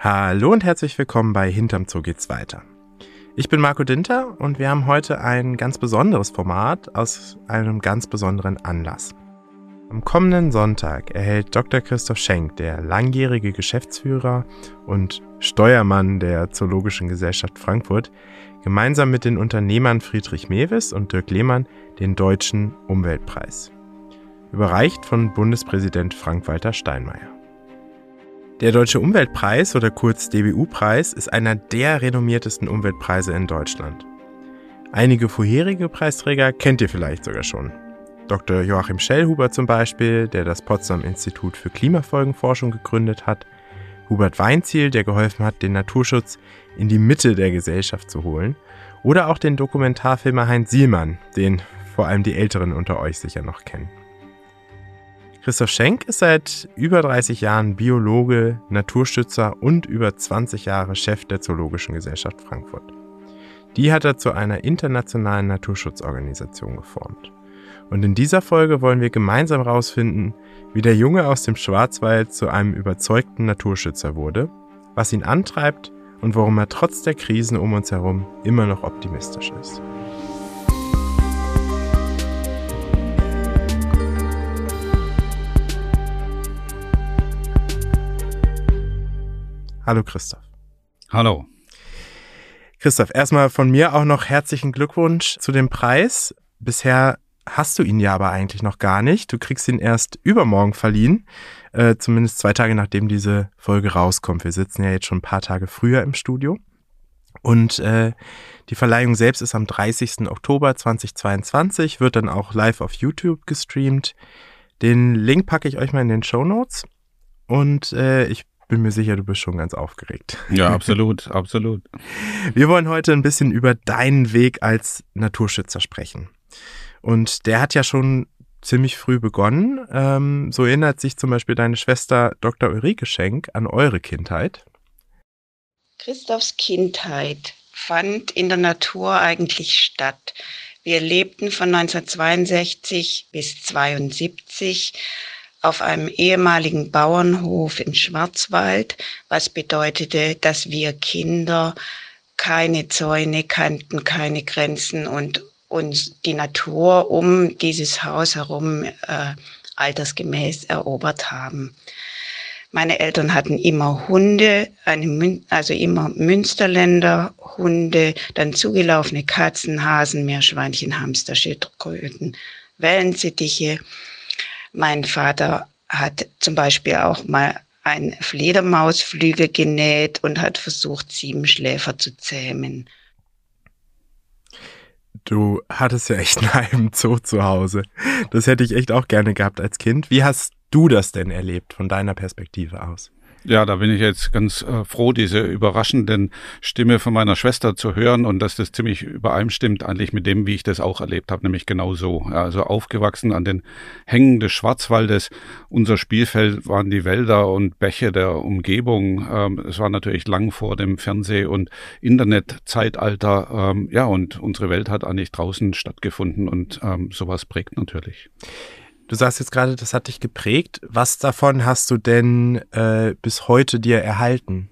Hallo und herzlich willkommen bei Hinterm Zoo geht's weiter. Ich bin Marco Dinter und wir haben heute ein ganz besonderes Format aus einem ganz besonderen Anlass. Am kommenden Sonntag erhält Dr. Christoph Schenk, der langjährige Geschäftsführer und Steuermann der Zoologischen Gesellschaft Frankfurt, gemeinsam mit den Unternehmern Friedrich Mewes und Dirk Lehmann den Deutschen Umweltpreis. Überreicht von Bundespräsident Frank-Walter Steinmeier. Der Deutsche Umweltpreis oder kurz DBU-Preis ist einer der renommiertesten Umweltpreise in Deutschland. Einige vorherige Preisträger kennt ihr vielleicht sogar schon. Dr. Joachim Schellhuber zum Beispiel, der das Potsdam Institut für Klimafolgenforschung gegründet hat, Hubert Weinziel, der geholfen hat, den Naturschutz in die Mitte der Gesellschaft zu holen, oder auch den Dokumentarfilmer Heinz Sielmann, den vor allem die Älteren unter euch sicher noch kennen. Christoph Schenk ist seit über 30 Jahren Biologe, Naturstützer und über 20 Jahre Chef der Zoologischen Gesellschaft Frankfurt. Die hat er zu einer internationalen Naturschutzorganisation geformt. Und in dieser Folge wollen wir gemeinsam herausfinden, wie der Junge aus dem Schwarzwald zu einem überzeugten Naturschützer wurde, was ihn antreibt und warum er trotz der Krisen um uns herum immer noch optimistisch ist. Hallo Christoph. Hallo. Christoph, erstmal von mir auch noch herzlichen Glückwunsch zu dem Preis. Bisher hast du ihn ja aber eigentlich noch gar nicht. Du kriegst ihn erst übermorgen verliehen, äh, zumindest zwei Tage nachdem diese Folge rauskommt. Wir sitzen ja jetzt schon ein paar Tage früher im Studio. Und äh, die Verleihung selbst ist am 30. Oktober 2022, wird dann auch live auf YouTube gestreamt. Den Link packe ich euch mal in den Show Notes. Und äh, ich bin mir sicher, du bist schon ganz aufgeregt. Ja, absolut, absolut. Wir wollen heute ein bisschen über deinen Weg als Naturschützer sprechen. Und der hat ja schon ziemlich früh begonnen. Ähm, so erinnert sich zum Beispiel deine Schwester Dr. Ulrike Schenk an eure Kindheit. Christophs Kindheit fand in der Natur eigentlich statt. Wir lebten von 1962 bis 1972 auf einem ehemaligen Bauernhof in Schwarzwald, was bedeutete, dass wir Kinder keine Zäune kannten, keine Grenzen und uns die Natur um dieses Haus herum äh, altersgemäß erobert haben. Meine Eltern hatten immer Hunde, eine, also immer Münsterländer Hunde, dann zugelaufene Katzen, Hasen, Meerschweinchen, Hamster, Schildkröten, Wellensittiche. Mein Vater hat zum Beispiel auch mal ein Fledermausflügel genäht und hat versucht, sieben Schläfer zu zähmen. Du hattest ja echt einen halben Zoo zu Hause. Das hätte ich echt auch gerne gehabt als Kind. Wie hast du das denn erlebt von deiner Perspektive aus? Ja, da bin ich jetzt ganz äh, froh, diese überraschenden Stimme von meiner Schwester zu hören und dass das ziemlich übereinstimmt eigentlich mit dem, wie ich das auch erlebt habe, nämlich genau so. Ja, also aufgewachsen an den Hängen des Schwarzwaldes. Unser Spielfeld waren die Wälder und Bäche der Umgebung. Ähm, es war natürlich lang vor dem Fernseh- und Internetzeitalter. Ähm, ja, und unsere Welt hat eigentlich draußen stattgefunden und ähm, sowas prägt natürlich. Du sagst jetzt gerade, das hat dich geprägt. Was davon hast du denn äh, bis heute dir erhalten?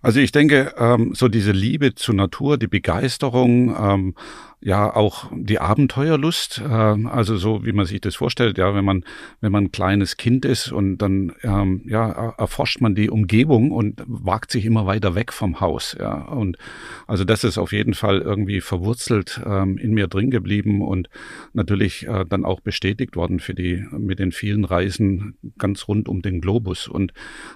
Also ich denke, ähm, so diese Liebe zur Natur, die Begeisterung, ähm, ja auch die Abenteuerlust, äh, also so wie man sich das vorstellt, ja, wenn man wenn man ein kleines Kind ist und dann ähm, ja erforscht man die Umgebung und wagt sich immer weiter weg vom Haus, ja. Und also das ist auf jeden Fall irgendwie verwurzelt ähm, in mir drin geblieben und natürlich äh, dann auch bestätigt worden für die mit den vielen Reisen ganz rund um den Globus. Und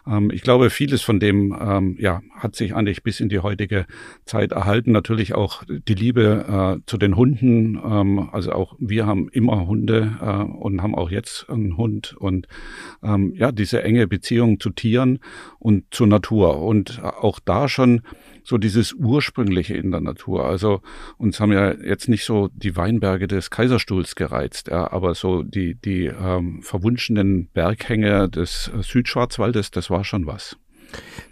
ähm, ich glaube vieles von dem ähm, ja hat sich eigentlich bis in die heutige Zeit erhalten, natürlich auch die Liebe äh, zu den Hunden. Ähm, also auch wir haben immer Hunde äh, und haben auch jetzt einen Hund und ähm, ja, diese enge Beziehung zu Tieren und zur Natur und auch da schon so dieses Ursprüngliche in der Natur. Also uns haben ja jetzt nicht so die Weinberge des Kaiserstuhls gereizt, ja, aber so die, die ähm, verwunschenen Berghänge des Südschwarzwaldes, das war schon was.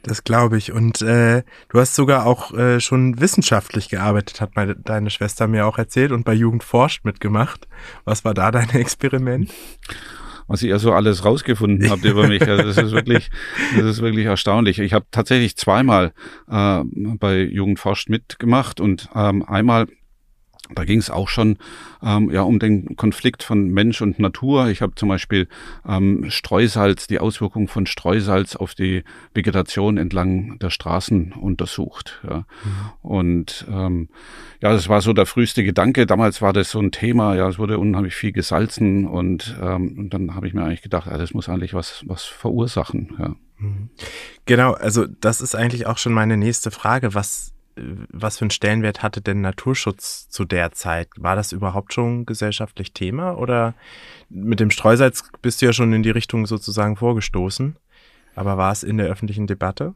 Das glaube ich. Und äh, du hast sogar auch äh, schon wissenschaftlich gearbeitet, hat meine, deine Schwester mir auch erzählt und bei Jugend forscht mitgemacht. Was war da dein Experiment? was ihr so alles rausgefunden habt über mich. Also das ist wirklich, das ist wirklich erstaunlich. Ich habe tatsächlich zweimal äh, bei Jugend forscht mitgemacht und ähm, einmal da ging es auch schon ähm, ja um den Konflikt von Mensch und Natur. Ich habe zum Beispiel ähm, Streusalz, die Auswirkungen von Streusalz auf die Vegetation entlang der Straßen untersucht. Ja. Mhm. Und ähm, ja, das war so der früheste Gedanke. Damals war das so ein Thema. Ja, es wurde unheimlich viel gesalzen und, ähm, und dann habe ich mir eigentlich gedacht, ja, das muss eigentlich was was verursachen. Ja. Mhm. Genau, also das ist eigentlich auch schon meine nächste Frage. Was was für einen Stellenwert hatte denn Naturschutz zu der Zeit? War das überhaupt schon gesellschaftlich Thema oder mit dem Streusalz bist du ja schon in die Richtung sozusagen vorgestoßen? Aber war es in der öffentlichen Debatte?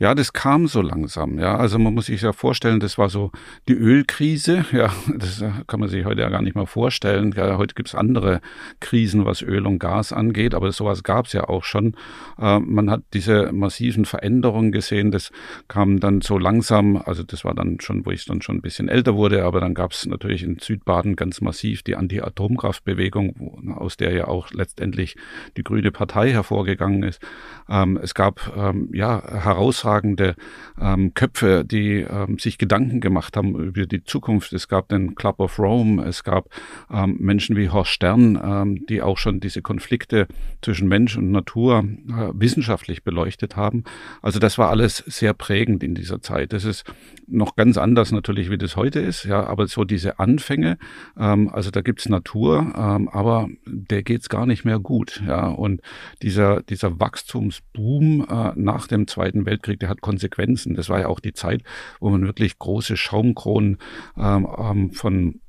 Ja, das kam so langsam. Ja, also man muss sich ja vorstellen, das war so die Ölkrise. Ja, das kann man sich heute ja gar nicht mehr vorstellen. Ja, heute gibt's andere Krisen, was Öl und Gas angeht, aber sowas gab's ja auch schon. Äh, man hat diese massiven Veränderungen gesehen. Das kam dann so langsam. Also das war dann schon, wo ich dann schon ein bisschen älter wurde, aber dann gab's natürlich in Südbaden ganz massiv die Anti-Atomkraftbewegung, aus der ja auch letztendlich die Grüne Partei hervorgegangen ist. Ähm, es gab ähm, ja heraus herausragende ähm, Köpfe, die ähm, sich Gedanken gemacht haben über die Zukunft. Es gab den Club of Rome, es gab ähm, Menschen wie Horst Stern, ähm, die auch schon diese Konflikte zwischen Mensch und Natur äh, wissenschaftlich beleuchtet haben. Also das war alles sehr prägend in dieser Zeit. Das ist noch ganz anders natürlich, wie das heute ist, ja, aber so diese Anfänge, ähm, also da gibt's Natur, ähm, aber der geht's gar nicht mehr gut, ja, und dieser, dieser Wachstumsboom äh, nach dem Zweiten Weltkrieg Weltkrieg, der hat Konsequenzen. Das war ja auch die Zeit, wo man wirklich große Schaumkronen ähm, ähm von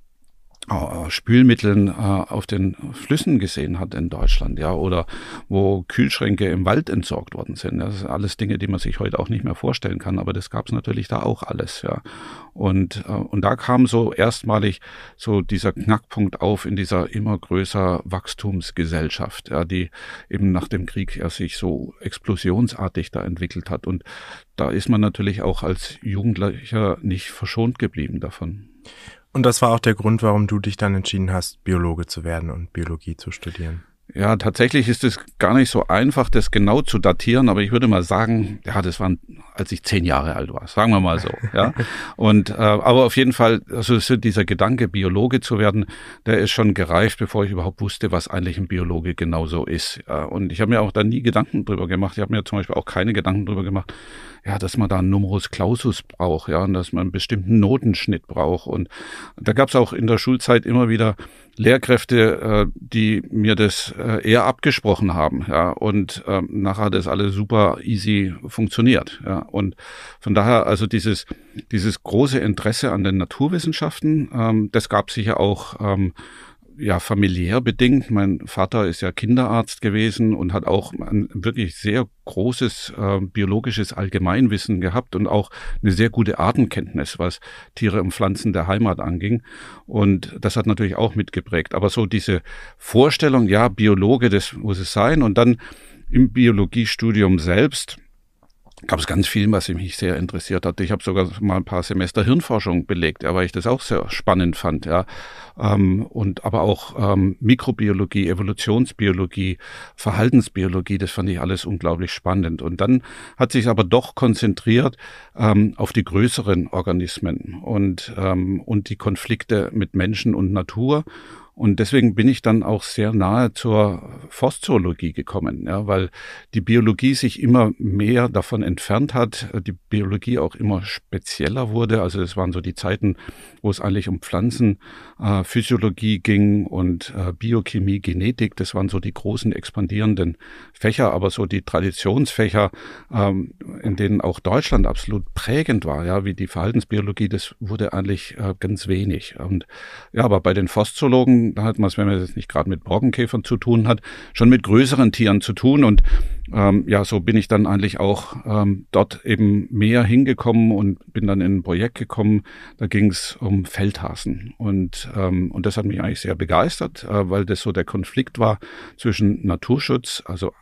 Spülmitteln äh, auf den Flüssen gesehen hat in Deutschland, ja, oder wo Kühlschränke im Wald entsorgt worden sind. Das sind alles Dinge, die man sich heute auch nicht mehr vorstellen kann, aber das gab es natürlich da auch alles, ja. Und, äh, und da kam so erstmalig so dieser Knackpunkt auf in dieser immer größer Wachstumsgesellschaft, ja, die eben nach dem Krieg ja sich so explosionsartig da entwickelt hat. Und da ist man natürlich auch als Jugendlicher nicht verschont geblieben davon. Und das war auch der Grund, warum du dich dann entschieden hast, Biologe zu werden und Biologie zu studieren. Ja, tatsächlich ist es gar nicht so einfach, das genau zu datieren, aber ich würde mal sagen, ja, das waren, als ich zehn Jahre alt war, sagen wir mal so, ja. Und äh, aber auf jeden Fall, also dieser Gedanke, Biologe zu werden, der ist schon gereift, bevor ich überhaupt wusste, was eigentlich ein Biologe genauso ist. Ja. Und ich habe mir auch da nie Gedanken drüber gemacht. Ich habe mir zum Beispiel auch keine Gedanken drüber gemacht, ja, dass man da einen Numerus Clausus braucht, ja, und dass man einen bestimmten Notenschnitt braucht. Und da gab es auch in der Schulzeit immer wieder Lehrkräfte, äh, die mir das äh, eher abgesprochen haben, ja, und äh, nachher das alles super easy funktioniert, ja. Und von daher, also dieses, dieses große Interesse an den Naturwissenschaften, ähm, das gab sicher auch ähm, ja familiär bedingt. Mein Vater ist ja Kinderarzt gewesen und hat auch ein wirklich sehr großes äh, biologisches Allgemeinwissen gehabt und auch eine sehr gute Artenkenntnis, was Tiere und Pflanzen der Heimat anging. Und das hat natürlich auch mitgeprägt. Aber so diese Vorstellung, ja, Biologe, das muss es sein. Und dann im Biologiestudium selbst gab es ganz viel, was mich sehr interessiert hat. Ich habe sogar mal ein paar Semester Hirnforschung belegt, ja, weil ich das auch sehr spannend fand, ja. Ähm, und aber auch ähm, Mikrobiologie, Evolutionsbiologie, Verhaltensbiologie, das fand ich alles unglaublich spannend. Und dann hat sich aber doch konzentriert ähm, auf die größeren Organismen und, ähm, und die Konflikte mit Menschen und Natur. Und deswegen bin ich dann auch sehr nahe zur Forstzoologie gekommen, ja, weil die Biologie sich immer mehr davon entfernt hat, die Biologie auch immer spezieller wurde. Also es waren so die Zeiten, wo es eigentlich um Pflanzenphysiologie äh, ging und äh, Biochemie, Genetik. Das waren so die großen expandierenden Fächer, aber so die Traditionsfächer, ähm, in denen auch Deutschland absolut prägend war, ja, wie die Verhaltensbiologie, das wurde eigentlich äh, ganz wenig. Und ja, aber bei den Forstzoologen da hat man es, wenn man jetzt nicht gerade mit Brockenkäfern zu tun hat, schon mit größeren Tieren zu tun. Und ähm, ja, so bin ich dann eigentlich auch ähm, dort eben mehr hingekommen und bin dann in ein Projekt gekommen. Da ging es um Feldhasen und ähm, und das hat mich eigentlich sehr begeistert, äh, weil das so der Konflikt war zwischen Naturschutz, also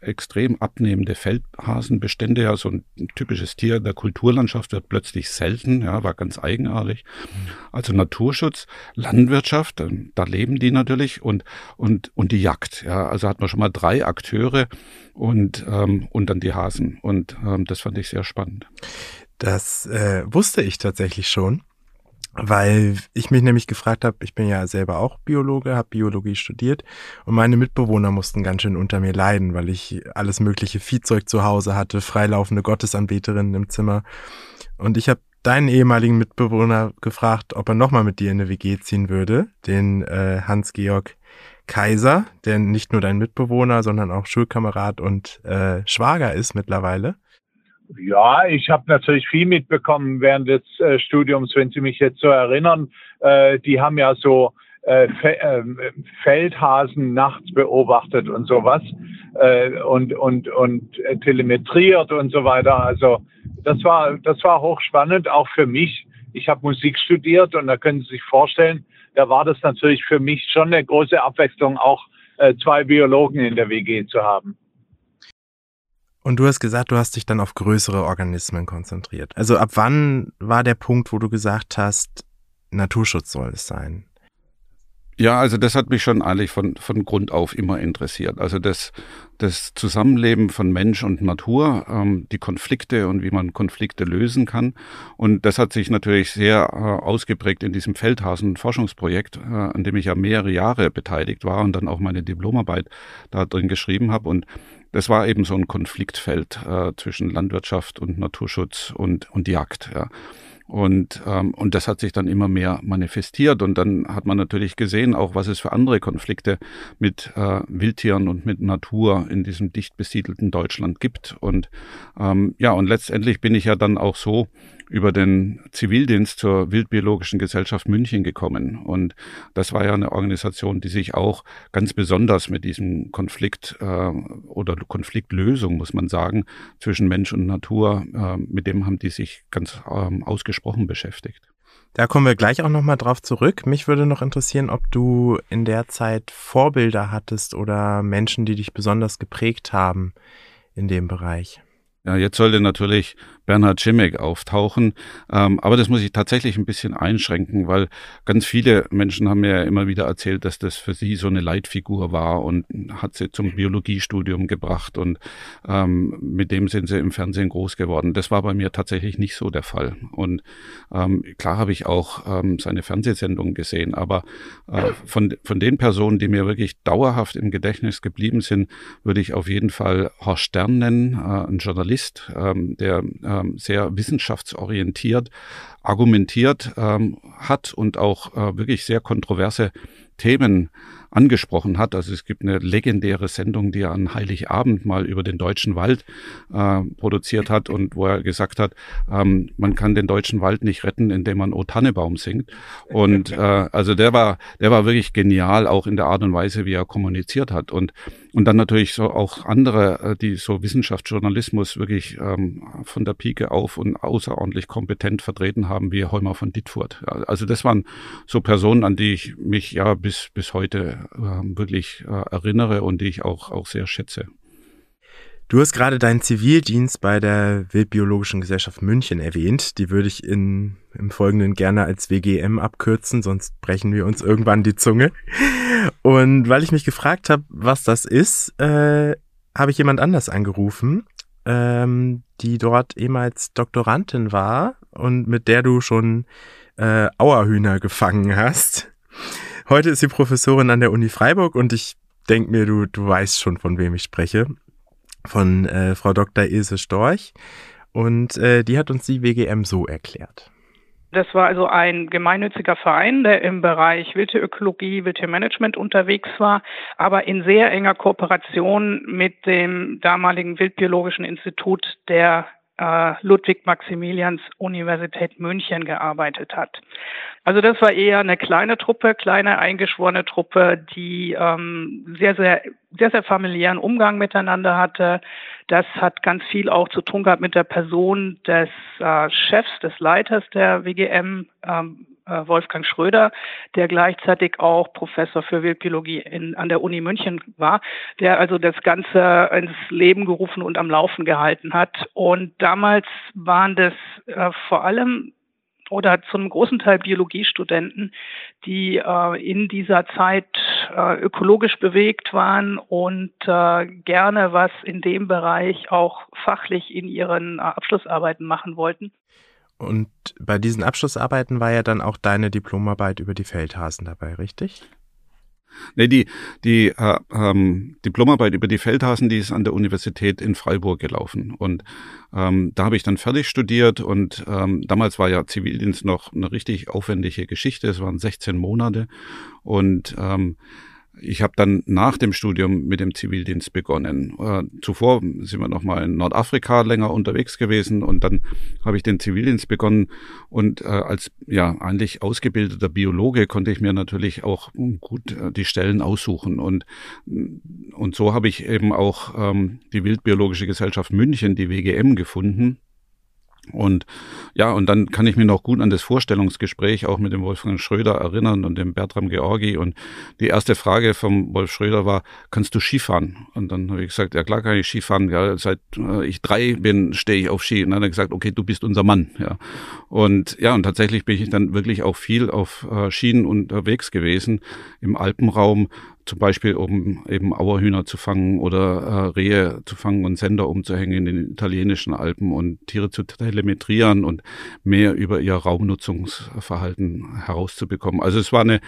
extrem abnehmende Feldhasenbestände, ja so ein typisches Tier der Kulturlandschaft wird plötzlich selten, ja, war ganz eigenartig. Also Naturschutz, Landwirtschaft, da leben die natürlich und und und die Jagd, ja, also hat man schon mal drei Akteure und, ähm, und dann die Hasen. Und ähm, das fand ich sehr spannend. Das äh, wusste ich tatsächlich schon, weil ich mich nämlich gefragt habe, ich bin ja selber auch Biologe, habe Biologie studiert und meine Mitbewohner mussten ganz schön unter mir leiden, weil ich alles mögliche Viehzeug zu Hause hatte, freilaufende Gottesanbeterinnen im Zimmer. Und ich habe deinen ehemaligen Mitbewohner gefragt, ob er nochmal mit dir in eine WG ziehen würde, den äh, Hans-Georg Kaiser, der nicht nur dein Mitbewohner, sondern auch Schulkamerad und äh, Schwager ist mittlerweile. Ja, ich habe natürlich viel mitbekommen während des äh, Studiums, wenn Sie mich jetzt so erinnern. Äh, die haben ja so äh, Fe äh, Feldhasen nachts beobachtet und sowas äh, und und und äh, telemetriert und so weiter. Also das war das war hochspannend auch für mich. Ich habe Musik studiert und da können Sie sich vorstellen, da war das natürlich für mich schon eine große Abwechslung, auch äh, zwei Biologen in der WG zu haben. Und du hast gesagt, du hast dich dann auf größere Organismen konzentriert. Also ab wann war der Punkt, wo du gesagt hast, Naturschutz soll es sein? Ja, also das hat mich schon eigentlich von, von Grund auf immer interessiert. Also das, das Zusammenleben von Mensch und Natur, ähm, die Konflikte und wie man Konflikte lösen kann. Und das hat sich natürlich sehr äh, ausgeprägt in diesem Feldhasen-Forschungsprojekt, äh, an dem ich ja mehrere Jahre beteiligt war und dann auch meine Diplomarbeit da drin geschrieben habe. Und das war eben so ein Konfliktfeld äh, zwischen Landwirtschaft und Naturschutz und, und Jagd. Ja. Und, ähm, und das hat sich dann immer mehr manifestiert. Und dann hat man natürlich gesehen, auch was es für andere Konflikte mit äh, Wildtieren und mit Natur in diesem dicht besiedelten Deutschland gibt. Und ähm, ja, und letztendlich bin ich ja dann auch so über den Zivildienst zur Wildbiologischen Gesellschaft München gekommen. Und das war ja eine Organisation, die sich auch ganz besonders mit diesem Konflikt äh, oder Konfliktlösung, muss man sagen, zwischen Mensch und Natur, äh, mit dem haben die sich ganz ähm, ausgesprochen beschäftigt. Da kommen wir gleich auch nochmal drauf zurück. Mich würde noch interessieren, ob du in der Zeit Vorbilder hattest oder Menschen, die dich besonders geprägt haben in dem Bereich. Ja, jetzt sollte natürlich Bernhard Schimek auftauchen. Ähm, aber das muss ich tatsächlich ein bisschen einschränken, weil ganz viele Menschen haben mir ja immer wieder erzählt, dass das für sie so eine Leitfigur war und hat sie zum Biologiestudium gebracht und ähm, mit dem sind sie im Fernsehen groß geworden. Das war bei mir tatsächlich nicht so der Fall. Und ähm, klar habe ich auch ähm, seine Fernsehsendungen gesehen, aber äh, von, von den Personen, die mir wirklich dauerhaft im Gedächtnis geblieben sind, würde ich auf jeden Fall Horst Stern nennen, äh, ein Journalist, ähm, der äh, ähm, sehr wissenschaftsorientiert argumentiert ähm, hat und auch äh, wirklich sehr kontroverse Themen angesprochen hat. Also es gibt eine legendäre Sendung, die er an Heiligabend mal über den deutschen Wald äh, produziert hat und wo er gesagt hat, ähm, man kann den deutschen Wald nicht retten, indem man O Tannebaum singt. Und äh, also der war, der war wirklich genial, auch in der Art und Weise, wie er kommuniziert hat. Und und dann natürlich so auch andere, äh, die so Wissenschaftsjournalismus wirklich ähm, von der Pike auf und außerordentlich kompetent vertreten haben, wie Heumer von Dittfurt. Also das waren so Personen, an die ich mich ja bis, bis heute äh, wirklich äh, erinnere und die ich auch, auch sehr schätze. Du hast gerade deinen Zivildienst bei der Wildbiologischen Gesellschaft München erwähnt. Die würde ich in, im Folgenden gerne als WGM abkürzen, sonst brechen wir uns irgendwann die Zunge. Und weil ich mich gefragt habe, was das ist, äh, habe ich jemand anders angerufen, ähm, die dort ehemals Doktorandin war und mit der du schon äh, Auerhühner gefangen hast. Heute ist sie Professorin an der Uni Freiburg und ich denke mir, du, du weißt schon, von wem ich spreche von äh, Frau Dr. Ilse Storch. Und äh, die hat uns die WGM so erklärt. Das war also ein gemeinnütziger Verein, der im Bereich Wildtierökologie, Wildtiermanagement unterwegs war, aber in sehr enger Kooperation mit dem damaligen Wildbiologischen Institut der äh, Ludwig-Maximilians-Universität München gearbeitet hat. Also das war eher eine kleine Truppe, kleine eingeschworene Truppe, die ähm, sehr, sehr, sehr, sehr familiären Umgang miteinander hatte. Das hat ganz viel auch zu tun gehabt mit der Person des äh, Chefs, des Leiters der WGM, ähm, äh, Wolfgang Schröder, der gleichzeitig auch Professor für Wildbiologie in, an der Uni München war, der also das Ganze ins Leben gerufen und am Laufen gehalten hat. Und damals waren das äh, vor allem oder zu einem großen Teil Biologiestudenten, die äh, in dieser Zeit äh, ökologisch bewegt waren und äh, gerne was in dem Bereich auch fachlich in ihren äh, Abschlussarbeiten machen wollten. Und bei diesen Abschlussarbeiten war ja dann auch deine Diplomarbeit über die Feldhasen dabei, richtig? Nee, die, die äh, ähm, Diplomarbeit über die Feldhasen, die ist an der Universität in Freiburg gelaufen. Und ähm, da habe ich dann fertig studiert und ähm, damals war ja Zivildienst noch eine richtig aufwendige Geschichte. Es waren 16 Monate und ähm, ich habe dann nach dem Studium mit dem Zivildienst begonnen. Äh, zuvor sind wir noch mal in Nordafrika länger unterwegs gewesen und dann habe ich den Zivildienst begonnen. Und äh, als ja eigentlich ausgebildeter Biologe konnte ich mir natürlich auch gut äh, die Stellen aussuchen. Und und so habe ich eben auch ähm, die Wildbiologische Gesellschaft München, die WGM, gefunden und ja, und dann kann ich mir noch gut an das Vorstellungsgespräch auch mit dem Wolfgang Schröder erinnern und dem Bertram Georgi. Und die erste Frage vom Wolf Schröder war, kannst du Skifahren? Und dann habe ich gesagt, ja klar kann ich Skifahren. Ja, seit äh, ich drei bin, stehe ich auf Ski. Und dann hat er gesagt, okay, du bist unser Mann. Ja. Und ja, und tatsächlich bin ich dann wirklich auch viel auf äh, Schienen unterwegs gewesen im Alpenraum zum Beispiel um eben Auerhühner zu fangen oder äh, Rehe zu fangen und Sender umzuhängen in den italienischen Alpen und Tiere zu telemetrieren und mehr über ihr Raumnutzungsverhalten herauszubekommen. Also es war eine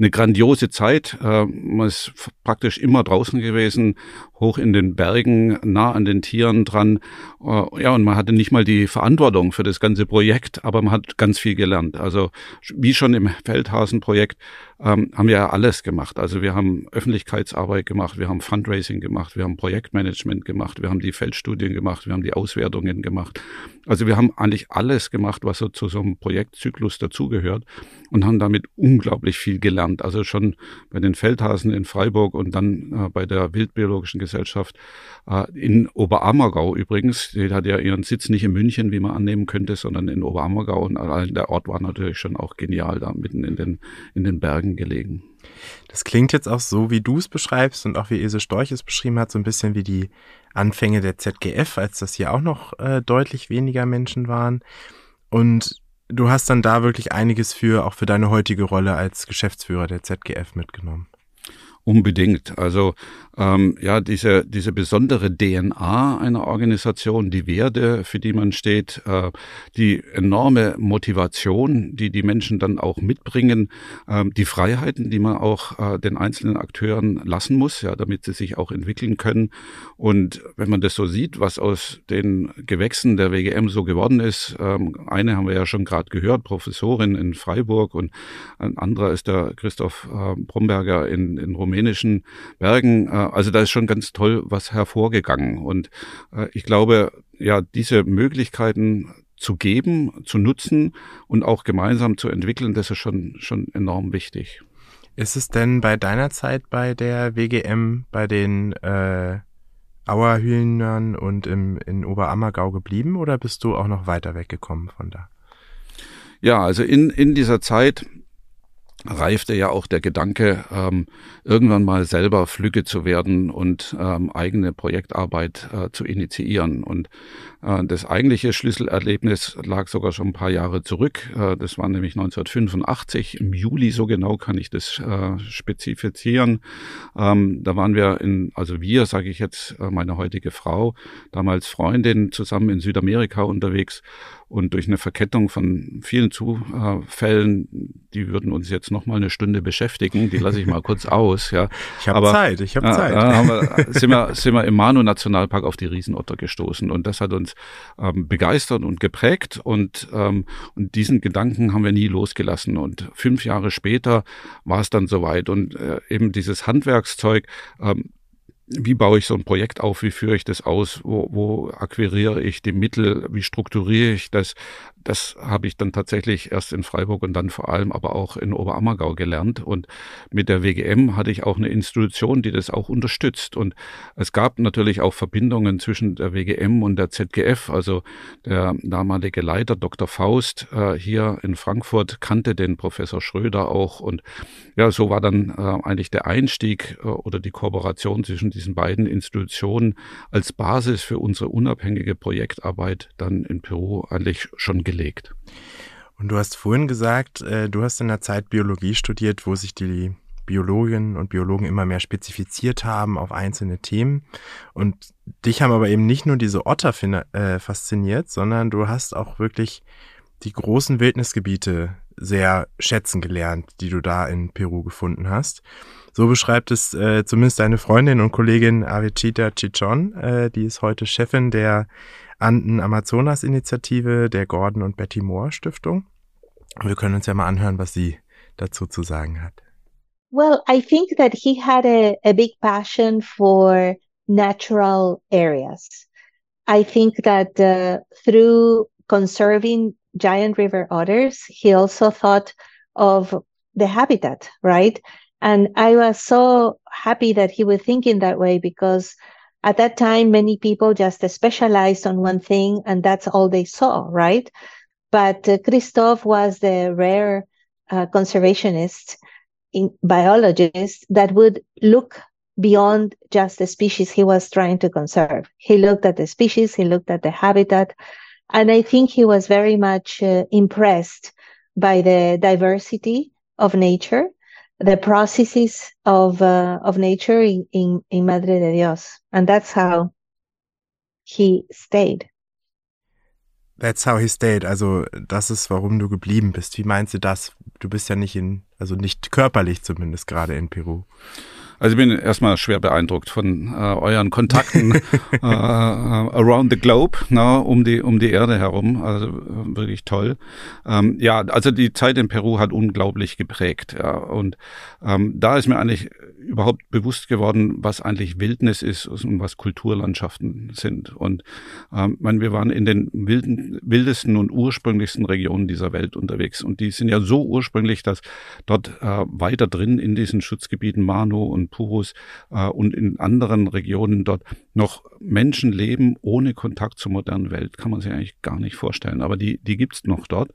eine grandiose Zeit. Äh, man ist praktisch immer draußen gewesen, hoch in den Bergen, nah an den Tieren dran. Äh, ja, und man hatte nicht mal die Verantwortung für das ganze Projekt, aber man hat ganz viel gelernt. Also wie schon im Feldhasenprojekt ähm, haben wir ja alles gemacht. Also wir haben Öffentlichkeitsarbeit gemacht, wir haben Fundraising gemacht, wir haben Projektmanagement gemacht, wir haben die Feldstudien gemacht, wir haben die Auswertungen gemacht. Also wir haben eigentlich alles gemacht, was so zu so einem Projektzyklus dazugehört und haben damit unglaublich viel gelernt. Also schon bei den Feldhasen in Freiburg und dann äh, bei der Wildbiologischen Gesellschaft äh, in Oberammergau übrigens. Die hat ja ihren Sitz nicht in München, wie man annehmen könnte, sondern in Oberammergau. Und allein der Ort war natürlich schon auch genial da mitten in den, in den Bergen gelegen. Das klingt jetzt auch so, wie du es beschreibst und auch wie Ilse Storch es beschrieben hat, so ein bisschen wie die Anfänge der ZGF, als das hier auch noch äh, deutlich weniger Menschen waren. Und du hast dann da wirklich einiges für, auch für deine heutige Rolle als Geschäftsführer der ZGF mitgenommen. Unbedingt. Also ähm, ja, diese, diese besondere DNA einer Organisation, die Werte, für die man steht, äh, die enorme Motivation, die die Menschen dann auch mitbringen, äh, die Freiheiten, die man auch äh, den einzelnen Akteuren lassen muss, ja, damit sie sich auch entwickeln können. Und wenn man das so sieht, was aus den Gewächsen der WGM so geworden ist, ähm, eine haben wir ja schon gerade gehört, Professorin in Freiburg und ein anderer ist der Christoph äh, Bromberger in, in rumänischen Bergen äh, also da ist schon ganz toll was hervorgegangen. Und äh, ich glaube, ja, diese Möglichkeiten zu geben, zu nutzen und auch gemeinsam zu entwickeln, das ist schon, schon enorm wichtig. Ist es denn bei deiner Zeit bei der WGM, bei den äh, Auerhühnern und im, in Oberammergau geblieben oder bist du auch noch weiter weggekommen von da? Ja, also in, in dieser Zeit reifte ja auch der Gedanke, ähm, irgendwann mal selber Flügge zu werden und ähm, eigene Projektarbeit äh, zu initiieren. Und äh, das eigentliche Schlüsselerlebnis lag sogar schon ein paar Jahre zurück. Äh, das war nämlich 1985, im Juli, so genau kann ich das äh, spezifizieren. Ähm, da waren wir in, also wir, sage ich jetzt, äh, meine heutige Frau, damals Freundin, zusammen in Südamerika unterwegs und durch eine Verkettung von vielen Zufällen, die würden uns jetzt noch mal eine Stunde beschäftigen, die lasse ich mal kurz aus. Ja. Ich habe Zeit, ich habe äh, Zeit. Äh, wir, sind, wir, sind wir im Manu-Nationalpark auf die Riesenotter gestoßen und das hat uns ähm, begeistert und geprägt und, ähm, und diesen Gedanken haben wir nie losgelassen und fünf Jahre später war es dann soweit und äh, eben dieses Handwerkszeug, ähm, wie baue ich so ein Projekt auf, wie führe ich das aus, wo, wo akquiriere ich die Mittel, wie strukturiere ich das, das habe ich dann tatsächlich erst in Freiburg und dann vor allem aber auch in Oberammergau gelernt. Und mit der WGM hatte ich auch eine Institution, die das auch unterstützt. Und es gab natürlich auch Verbindungen zwischen der WGM und der ZGF. Also der damalige Leiter, Dr. Faust, äh, hier in Frankfurt, kannte den Professor Schröder auch. Und ja, so war dann äh, eigentlich der Einstieg äh, oder die Kooperation zwischen diesen beiden Institutionen als Basis für unsere unabhängige Projektarbeit dann in Peru eigentlich schon gelegt. Und du hast vorhin gesagt, äh, du hast in der Zeit Biologie studiert, wo sich die Biologinnen und Biologen immer mehr spezifiziert haben auf einzelne Themen. Und dich haben aber eben nicht nur diese Otter äh, fasziniert, sondern du hast auch wirklich die großen Wildnisgebiete sehr schätzen gelernt, die du da in Peru gefunden hast. So beschreibt es äh, zumindest deine Freundin und Kollegin Avicita Chichon, äh, die ist heute Chefin der Anden-Amazonas-Initiative der Gordon und Betty Moore Stiftung. Wir können uns ja mal anhören, was sie dazu zu sagen hat. Well, I think that he had a, a big passion for natural areas. I think that uh, through conserving giant river otters, he also thought of the habitat, right? And I was so happy that he was thinking that way because at that time, many people just specialized on one thing and that's all they saw, right? But uh, was the rare uh, conservationist in biologist that would look beyond just the species he was trying to conserve. He looked at the species, he looked at the habitat, and I think he was very much uh, impressed by the diversity of nature the processes of uh, of nature in, in, in Madre de Dios, and that's how he stayed. That's how he stayed. Also das ist, warum du geblieben bist. Wie meinst du das? Du bist ja nicht in, also nicht körperlich zumindest gerade in Peru. Also ich bin erstmal schwer beeindruckt von äh, euren Kontakten äh, around the globe, na, um die um die Erde herum. Also äh, wirklich toll. Ähm, ja, also die Zeit in Peru hat unglaublich geprägt. Ja, und ähm, da ist mir eigentlich überhaupt bewusst geworden, was eigentlich Wildnis ist und was Kulturlandschaften sind. Und ähm, meine, wir waren in den wilden, wildesten und ursprünglichsten Regionen dieser Welt unterwegs. Und die sind ja so ursprünglich, dass dort äh, weiter drin in diesen Schutzgebieten Mano und Purus äh, und in anderen Regionen dort noch Menschen leben ohne Kontakt zur modernen Welt. Kann man sich eigentlich gar nicht vorstellen. Aber die, die gibt's noch dort.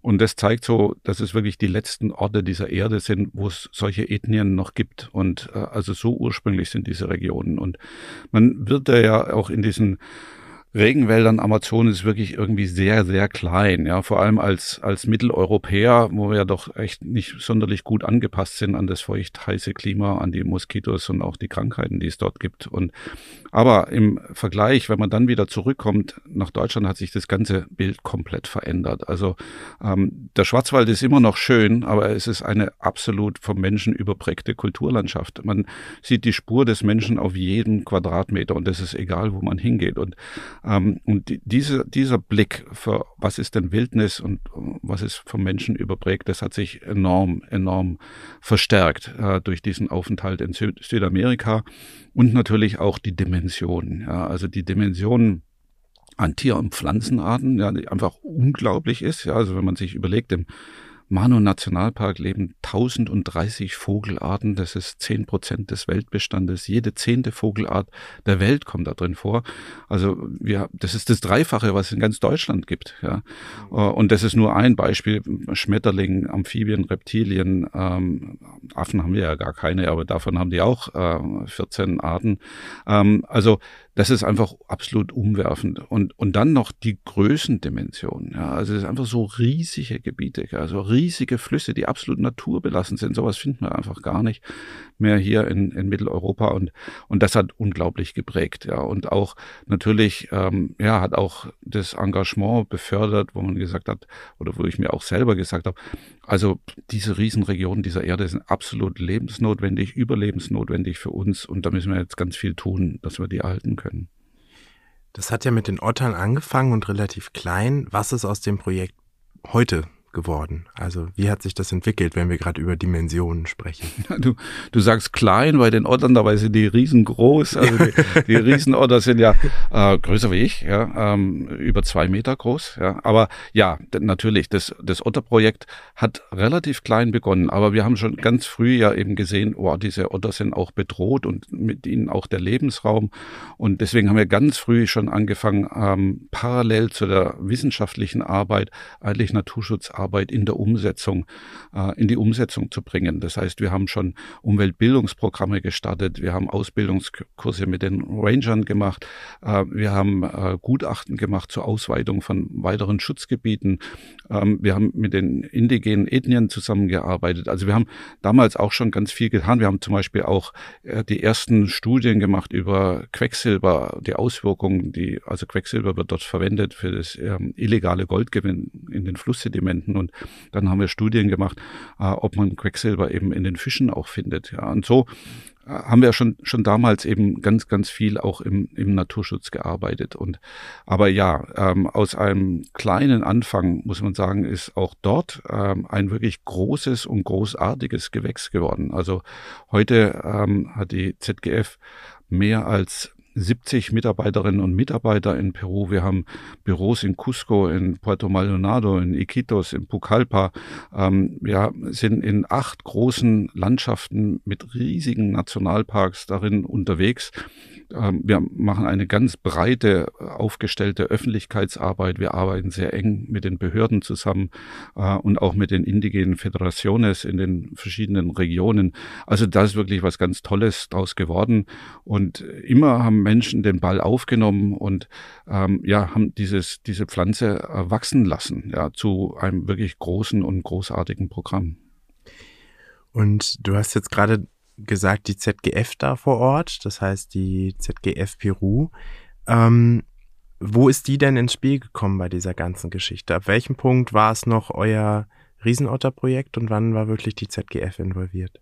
Und das zeigt so, dass es wirklich die letzten Orte dieser Erde sind, wo es solche Ethnien noch gibt. Und äh, also so ursprünglich sind diese Regionen. Und man wird da ja auch in diesen Regenwäldern Amazon ist wirklich irgendwie sehr, sehr klein. Ja, vor allem als, als Mitteleuropäer, wo wir ja doch echt nicht sonderlich gut angepasst sind an das feucht heiße Klima, an die Moskitos und auch die Krankheiten, die es dort gibt. Und, aber im Vergleich, wenn man dann wieder zurückkommt nach Deutschland, hat sich das ganze Bild komplett verändert. Also, ähm, der Schwarzwald ist immer noch schön, aber es ist eine absolut vom Menschen überprägte Kulturlandschaft. Man sieht die Spur des Menschen auf jedem Quadratmeter und das ist egal, wo man hingeht. Und und die, diese, dieser Blick für was ist denn Wildnis und was ist vom Menschen überprägt, das hat sich enorm, enorm verstärkt äh, durch diesen Aufenthalt in Sü Südamerika und natürlich auch die Dimensionen. Ja, also die Dimensionen an Tier- und Pflanzenarten, ja, die einfach unglaublich ist. Ja, also wenn man sich überlegt, im Manu Nationalpark leben 1030 Vogelarten. Das ist 10 Prozent des Weltbestandes. Jede zehnte Vogelart der Welt kommt da drin vor. Also wir, das ist das Dreifache, was es in ganz Deutschland gibt. Ja. Äh, und das ist nur ein Beispiel. Schmetterling, Amphibien, Reptilien, ähm, Affen haben wir ja gar keine, aber davon haben die auch äh, 14 Arten. Ähm, also das ist einfach absolut umwerfend. Und, und dann noch die Größendimension. Ja, also es ist einfach so riesige Gebiete, also riesige Flüsse, die absolut naturbelassen sind. Sowas finden wir einfach gar nicht mehr hier in, in Mitteleuropa. Und, und das hat unglaublich geprägt. Ja, und auch natürlich, ähm, ja, hat auch das Engagement befördert, wo man gesagt hat, oder wo ich mir auch selber gesagt habe, also diese Riesenregionen dieser Erde sind absolut lebensnotwendig, überlebensnotwendig für uns. Und da müssen wir jetzt ganz viel tun, dass wir die erhalten können. Das hat ja mit den Ottern angefangen und relativ klein. Was ist aus dem Projekt heute geworden? Also wie hat sich das entwickelt, wenn wir gerade über Dimensionen sprechen? Du, du sagst klein, bei den Ottern, dabei sind die riesengroß. Also die, die Riesenotter sind ja äh, größer wie ich, ja, ähm, über zwei Meter groß. Ja. Aber ja, natürlich, das, das Otterprojekt hat relativ klein begonnen, aber wir haben schon ganz früh ja eben gesehen, wow, diese Otter sind auch bedroht und mit ihnen auch der Lebensraum. Und deswegen haben wir ganz früh schon angefangen, ähm, parallel zu der wissenschaftlichen Arbeit eigentlich Naturschutzarbeit in der Umsetzung, äh, in die Umsetzung zu bringen. Das heißt, wir haben schon Umweltbildungsprogramme gestartet, wir haben Ausbildungskurse mit den Rangern gemacht, äh, wir haben äh, Gutachten gemacht zur Ausweitung von weiteren Schutzgebieten, ähm, wir haben mit den indigenen Ethnien zusammengearbeitet. Also wir haben damals auch schon ganz viel getan. Wir haben zum Beispiel auch die ersten Studien gemacht über Quecksilber, die Auswirkungen, die, also Quecksilber wird dort verwendet für das ähm, illegale Goldgewinn in den Flusssedimenten und dann haben wir Studien gemacht, äh, ob man Quecksilber eben in den Fischen auch findet. Ja, und so äh, haben wir schon schon damals eben ganz ganz viel auch im, im Naturschutz gearbeitet und aber ja ähm, aus einem kleinen Anfang muss man sagen ist auch dort ähm, ein wirklich großes und großartiges Gewächs geworden also heute ähm, hat die ZGF mehr als 70 Mitarbeiterinnen und Mitarbeiter in Peru. Wir haben Büros in Cusco, in Puerto Maldonado, in Iquitos, in Pucallpa. Ähm, wir sind in acht großen Landschaften mit riesigen Nationalparks darin unterwegs. Ähm, wir machen eine ganz breite aufgestellte Öffentlichkeitsarbeit. Wir arbeiten sehr eng mit den Behörden zusammen äh, und auch mit den indigenen Federaciones in den verschiedenen Regionen. Also da ist wirklich was ganz Tolles draus geworden. Und immer haben Menschen den Ball aufgenommen und ähm, ja, haben dieses, diese Pflanze wachsen lassen, ja, zu einem wirklich großen und großartigen Programm. Und du hast jetzt gerade gesagt, die ZGF da vor Ort, das heißt die ZGF Peru. Ähm, wo ist die denn ins Spiel gekommen bei dieser ganzen Geschichte? Ab welchem Punkt war es noch euer Riesenotterprojekt und wann war wirklich die ZGF involviert?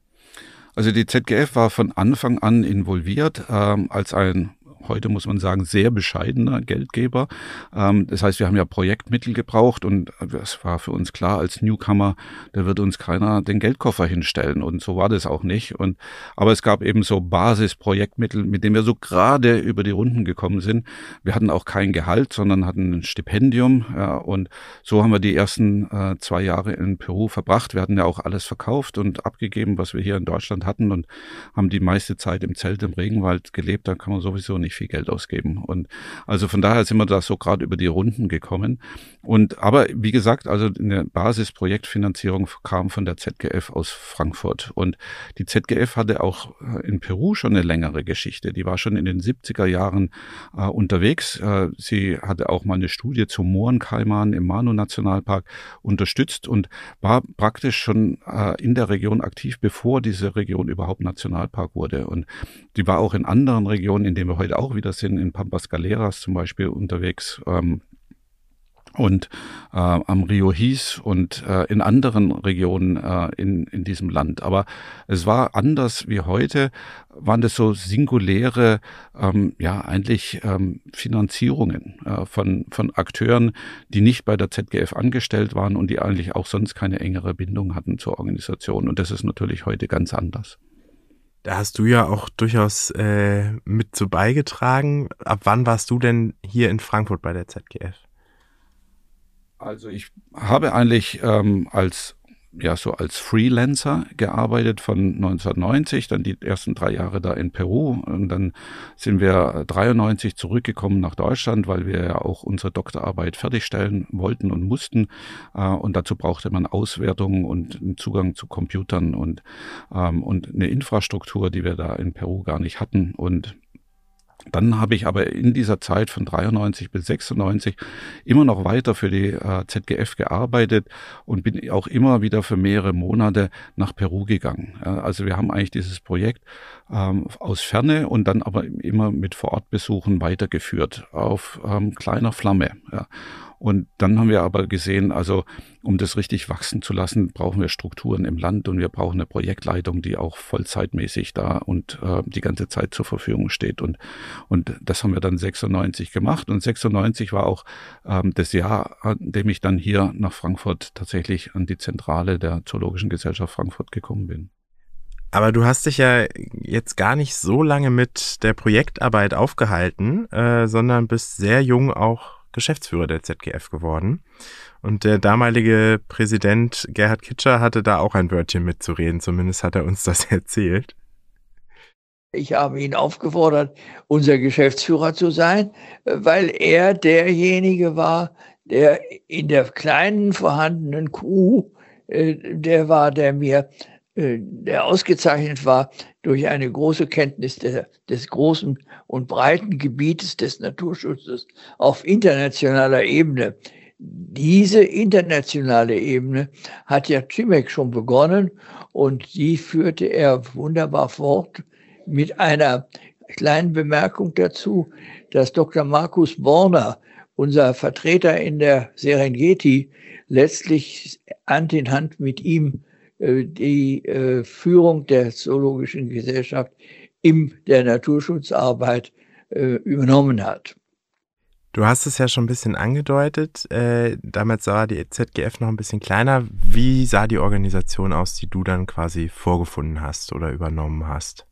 Also die ZGF war von Anfang an involviert ähm, als ein heute muss man sagen, sehr bescheidener Geldgeber. Ähm, das heißt, wir haben ja Projektmittel gebraucht und es war für uns klar, als Newcomer, da wird uns keiner den Geldkoffer hinstellen und so war das auch nicht. Und, aber es gab eben so Basisprojektmittel, mit denen wir so gerade über die Runden gekommen sind. Wir hatten auch kein Gehalt, sondern hatten ein Stipendium ja, und so haben wir die ersten äh, zwei Jahre in Peru verbracht. Wir hatten ja auch alles verkauft und abgegeben, was wir hier in Deutschland hatten und haben die meiste Zeit im Zelt im Regenwald gelebt. Da kann man sowieso nicht viel Geld ausgeben. Und also von daher sind wir da so gerade über die Runden gekommen. Und aber wie gesagt, also eine Basisprojektfinanzierung kam von der ZGF aus Frankfurt. Und die ZGF hatte auch in Peru schon eine längere Geschichte. Die war schon in den 70er Jahren äh, unterwegs. Äh, sie hatte auch mal eine Studie zum Mohrenkaiman im Manu-Nationalpark unterstützt und war praktisch schon äh, in der Region aktiv, bevor diese Region überhaupt Nationalpark wurde. Und die war auch in anderen Regionen, in denen wir heute auch wieder sind, in Pampas Galeras zum Beispiel unterwegs. Ähm, und äh, am Rio His und äh, in anderen Regionen äh, in, in diesem Land. Aber es war anders wie heute, waren das so singuläre, ähm, ja, eigentlich ähm, Finanzierungen äh, von, von Akteuren, die nicht bei der ZGF angestellt waren und die eigentlich auch sonst keine engere Bindung hatten zur Organisation. Und das ist natürlich heute ganz anders. Da hast du ja auch durchaus äh, mit zu beigetragen. Ab wann warst du denn hier in Frankfurt bei der ZGF? Also ich habe eigentlich ähm, als ja so als Freelancer gearbeitet von 1990, dann die ersten drei Jahre da in Peru. Und dann sind wir 93 zurückgekommen nach Deutschland, weil wir ja auch unsere Doktorarbeit fertigstellen wollten und mussten. Äh, und dazu brauchte man Auswertungen und Zugang zu Computern und ähm, und eine Infrastruktur, die wir da in Peru gar nicht hatten. Und dann habe ich aber in dieser Zeit von 93 bis 96 immer noch weiter für die äh, ZGF gearbeitet und bin auch immer wieder für mehrere Monate nach Peru gegangen. Ja, also wir haben eigentlich dieses Projekt ähm, aus Ferne und dann aber immer mit Vorortbesuchen weitergeführt auf ähm, kleiner Flamme. Ja. Und dann haben wir aber gesehen, also um das richtig wachsen zu lassen, brauchen wir Strukturen im Land und wir brauchen eine Projektleitung, die auch vollzeitmäßig da und äh, die ganze Zeit zur Verfügung steht. Und, und das haben wir dann 96 gemacht. Und 96 war auch ähm, das Jahr, an dem ich dann hier nach Frankfurt tatsächlich an die Zentrale der Zoologischen Gesellschaft Frankfurt gekommen bin. Aber du hast dich ja jetzt gar nicht so lange mit der Projektarbeit aufgehalten, äh, sondern bist sehr jung auch Geschäftsführer der ZGF geworden. Und der damalige Präsident Gerhard Kitscher hatte da auch ein Wörtchen mitzureden, zumindest hat er uns das erzählt. Ich habe ihn aufgefordert, unser Geschäftsführer zu sein, weil er derjenige war, der in der kleinen vorhandenen Crew, äh, der war, der mir der ausgezeichnet war durch eine große Kenntnis der, des großen und breiten Gebietes des Naturschutzes auf internationaler Ebene. Diese internationale Ebene hat ja Cimek schon begonnen und die führte er wunderbar fort mit einer kleinen Bemerkung dazu, dass Dr. Markus Borner, unser Vertreter in der Serengeti, letztlich Hand in Hand mit ihm äh, die äh, Führung der Zoologischen Gesellschaft in der Naturschutzarbeit äh, übernommen hat. Du hast es ja schon ein bisschen angedeutet. Äh, damals sah die ZGF noch ein bisschen kleiner. Wie sah die Organisation aus, die du dann quasi vorgefunden hast oder übernommen hast?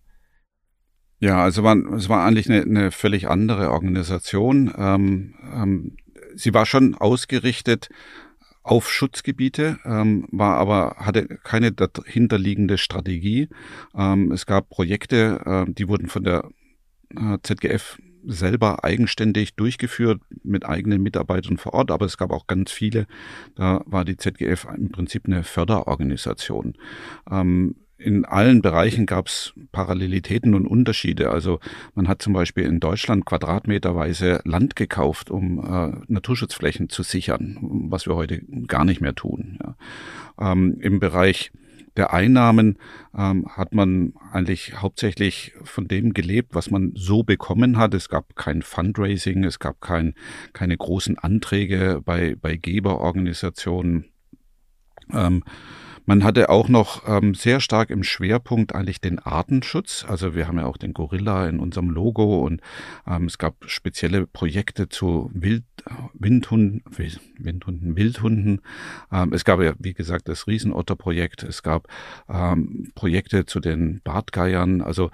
Ja, also war, es war eigentlich eine, eine völlig andere Organisation. Ähm, ähm, sie war schon ausgerichtet auf Schutzgebiete, ähm, war aber hatte keine dahinterliegende Strategie. Ähm, es gab Projekte, äh, die wurden von der äh, ZGF selber eigenständig durchgeführt mit eigenen Mitarbeitern vor Ort, aber es gab auch ganz viele. Da war die ZGF im Prinzip eine Förderorganisation. Ähm, in allen Bereichen gab es Parallelitäten und Unterschiede. Also man hat zum Beispiel in Deutschland quadratmeterweise Land gekauft, um äh, Naturschutzflächen zu sichern, was wir heute gar nicht mehr tun. Ja. Ähm, Im Bereich der Einnahmen ähm, hat man eigentlich hauptsächlich von dem gelebt, was man so bekommen hat. Es gab kein Fundraising, es gab kein, keine großen Anträge bei, bei Geberorganisationen. Ähm, man hatte auch noch ähm, sehr stark im Schwerpunkt eigentlich den Artenschutz. Also wir haben ja auch den Gorilla in unserem Logo und ähm, es gab spezielle Projekte zu Wild, Windhunden, Windhunden, Wildhunden. Ähm, es gab ja, wie gesagt, das Riesenotterprojekt. Es gab ähm, Projekte zu den Bartgeiern. Also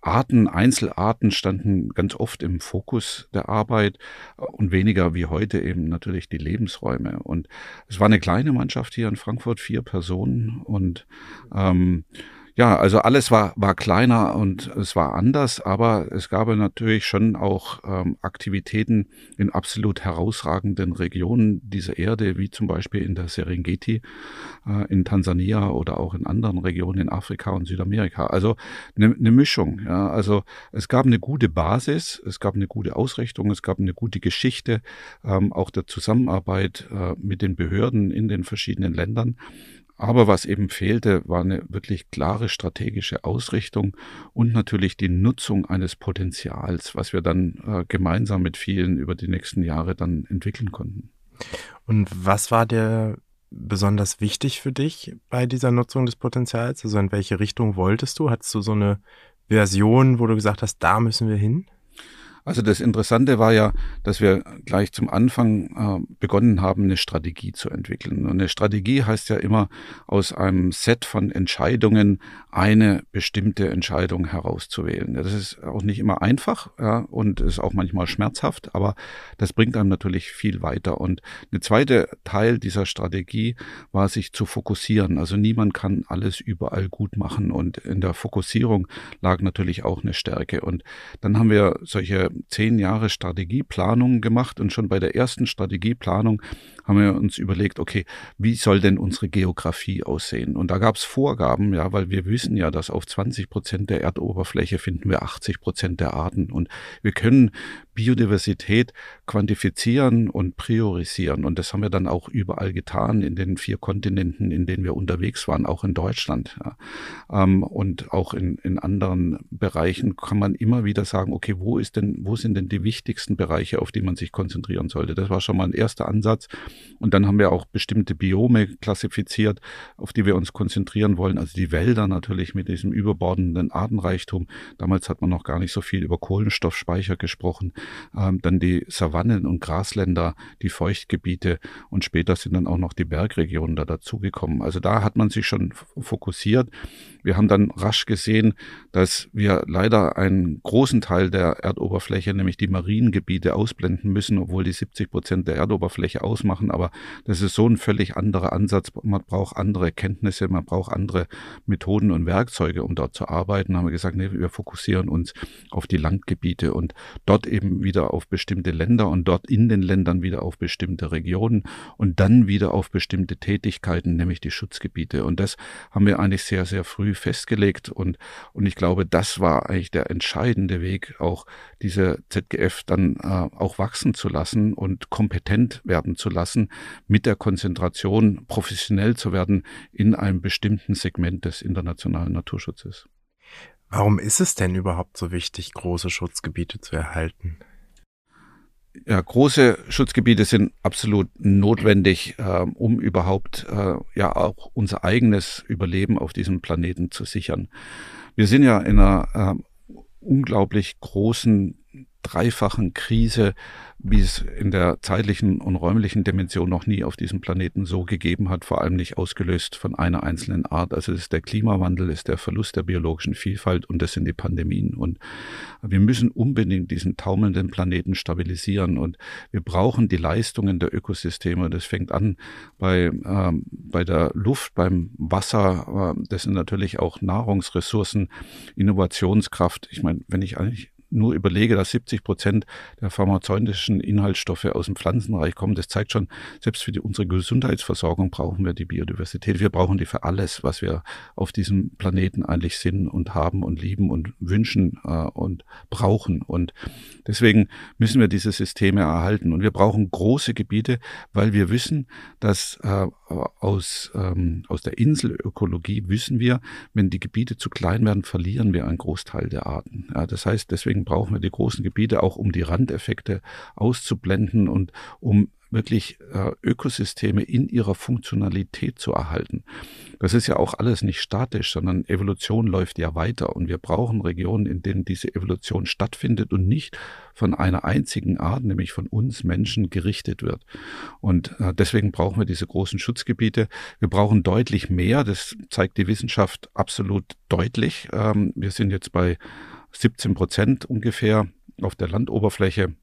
Arten, Einzelarten standen ganz oft im Fokus der Arbeit und weniger wie heute eben natürlich die Lebensräume. Und es war eine kleine Mannschaft hier in Frankfurt, vier Personen und ähm, ja, also alles war, war kleiner und es war anders, aber es gab natürlich schon auch ähm, Aktivitäten in absolut herausragenden Regionen dieser Erde, wie zum Beispiel in der Serengeti, äh, in Tansania oder auch in anderen Regionen in Afrika und Südamerika. Also eine ne Mischung. Ja. Also es gab eine gute Basis, es gab eine gute Ausrichtung, es gab eine gute Geschichte, ähm, auch der Zusammenarbeit äh, mit den Behörden in den verschiedenen Ländern. Aber was eben fehlte, war eine wirklich klare strategische Ausrichtung und natürlich die Nutzung eines Potenzials, was wir dann äh, gemeinsam mit vielen über die nächsten Jahre dann entwickeln konnten. Und was war der besonders wichtig für dich bei dieser Nutzung des Potenzials? Also in welche Richtung wolltest du? Hattest du so eine Version, wo du gesagt hast, da müssen wir hin? Also das Interessante war ja, dass wir gleich zum Anfang äh, begonnen haben, eine Strategie zu entwickeln. Und eine Strategie heißt ja immer, aus einem Set von Entscheidungen eine bestimmte Entscheidung herauszuwählen. Das ist auch nicht immer einfach ja, und ist auch manchmal schmerzhaft, aber das bringt einem natürlich viel weiter. Und eine zweite Teil dieser Strategie war, sich zu fokussieren. Also niemand kann alles überall gut machen und in der Fokussierung lag natürlich auch eine Stärke. Und dann haben wir solche zehn Jahre Strategieplanung gemacht und schon bei der ersten Strategieplanung haben wir uns überlegt, okay, wie soll denn unsere Geografie aussehen? Und da gab es Vorgaben, ja, weil wir wissen ja, dass auf 20 Prozent der Erdoberfläche finden wir 80 Prozent der Arten und wir können Biodiversität quantifizieren und priorisieren. Und das haben wir dann auch überall getan, in den vier Kontinenten, in denen wir unterwegs waren, auch in Deutschland. Ja. Ähm, und auch in, in anderen Bereichen kann man immer wieder sagen, okay, wo ist denn, wo sind denn die wichtigsten Bereiche, auf die man sich konzentrieren sollte? Das war schon mal ein erster Ansatz. Und dann haben wir auch bestimmte Biome klassifiziert, auf die wir uns konzentrieren wollen. Also die Wälder natürlich mit diesem überbordenden Artenreichtum. Damals hat man noch gar nicht so viel über Kohlenstoffspeicher gesprochen ähm, dann die Savannen und Grasländer, die Feuchtgebiete und später sind dann auch noch die Bergregionen da dazugekommen. Also da hat man sich schon fokussiert. Wir haben dann rasch gesehen, dass wir leider einen großen Teil der Erdoberfläche, nämlich die Mariengebiete, ausblenden müssen, obwohl die 70 Prozent der Erdoberfläche ausmachen. Aber das ist so ein völlig anderer Ansatz. Man braucht andere Kenntnisse, man braucht andere Methoden und Werkzeuge, um dort zu arbeiten. Da haben wir gesagt, nee, wir fokussieren uns auf die Landgebiete und dort eben wieder auf bestimmte Länder und dort in den Ländern wieder auf bestimmte Regionen und dann wieder auf bestimmte Tätigkeiten, nämlich die Schutzgebiete. Und das haben wir eigentlich sehr, sehr früh festgelegt und, und ich glaube, das war eigentlich der entscheidende Weg, auch diese ZGF dann äh, auch wachsen zu lassen und kompetent werden zu lassen, mit der Konzentration professionell zu werden in einem bestimmten Segment des internationalen Naturschutzes. Warum ist es denn überhaupt so wichtig, große Schutzgebiete zu erhalten? Ja, große Schutzgebiete sind absolut notwendig, äh, um überhaupt äh, ja auch unser eigenes Überleben auf diesem Planeten zu sichern. Wir sind ja in einer äh, unglaublich großen dreifachen Krise wie es in der zeitlichen und räumlichen Dimension noch nie auf diesem Planeten so gegeben hat, vor allem nicht ausgelöst von einer einzelnen Art. Also es ist der Klimawandel, ist der Verlust der biologischen Vielfalt und das sind die Pandemien. Und wir müssen unbedingt diesen taumelnden Planeten stabilisieren und wir brauchen die Leistungen der Ökosysteme. Das fängt an bei, ähm, bei der Luft, beim Wasser. Äh, das sind natürlich auch Nahrungsressourcen, Innovationskraft. Ich meine, wenn ich eigentlich nur überlege, dass 70 Prozent der pharmazeutischen Inhaltsstoffe aus dem Pflanzenreich kommen, das zeigt schon, selbst für die, unsere Gesundheitsversorgung brauchen wir die Biodiversität. Wir brauchen die für alles, was wir auf diesem Planeten eigentlich sind und haben und lieben und wünschen äh, und brauchen. Und deswegen müssen wir diese Systeme erhalten. Und wir brauchen große Gebiete, weil wir wissen, dass äh, aus, ähm, aus der Inselökologie wissen wir, wenn die Gebiete zu klein werden, verlieren wir einen Großteil der Arten. Ja, das heißt, deswegen brauchen wir die großen Gebiete auch, um die Randeffekte auszublenden und um wirklich äh, Ökosysteme in ihrer Funktionalität zu erhalten. Das ist ja auch alles nicht statisch, sondern Evolution läuft ja weiter und wir brauchen Regionen, in denen diese Evolution stattfindet und nicht von einer einzigen Art, nämlich von uns Menschen, gerichtet wird. Und äh, deswegen brauchen wir diese großen Schutzgebiete. Wir brauchen deutlich mehr, das zeigt die Wissenschaft absolut deutlich. Ähm, wir sind jetzt bei 17 Prozent ungefähr auf der Landoberfläche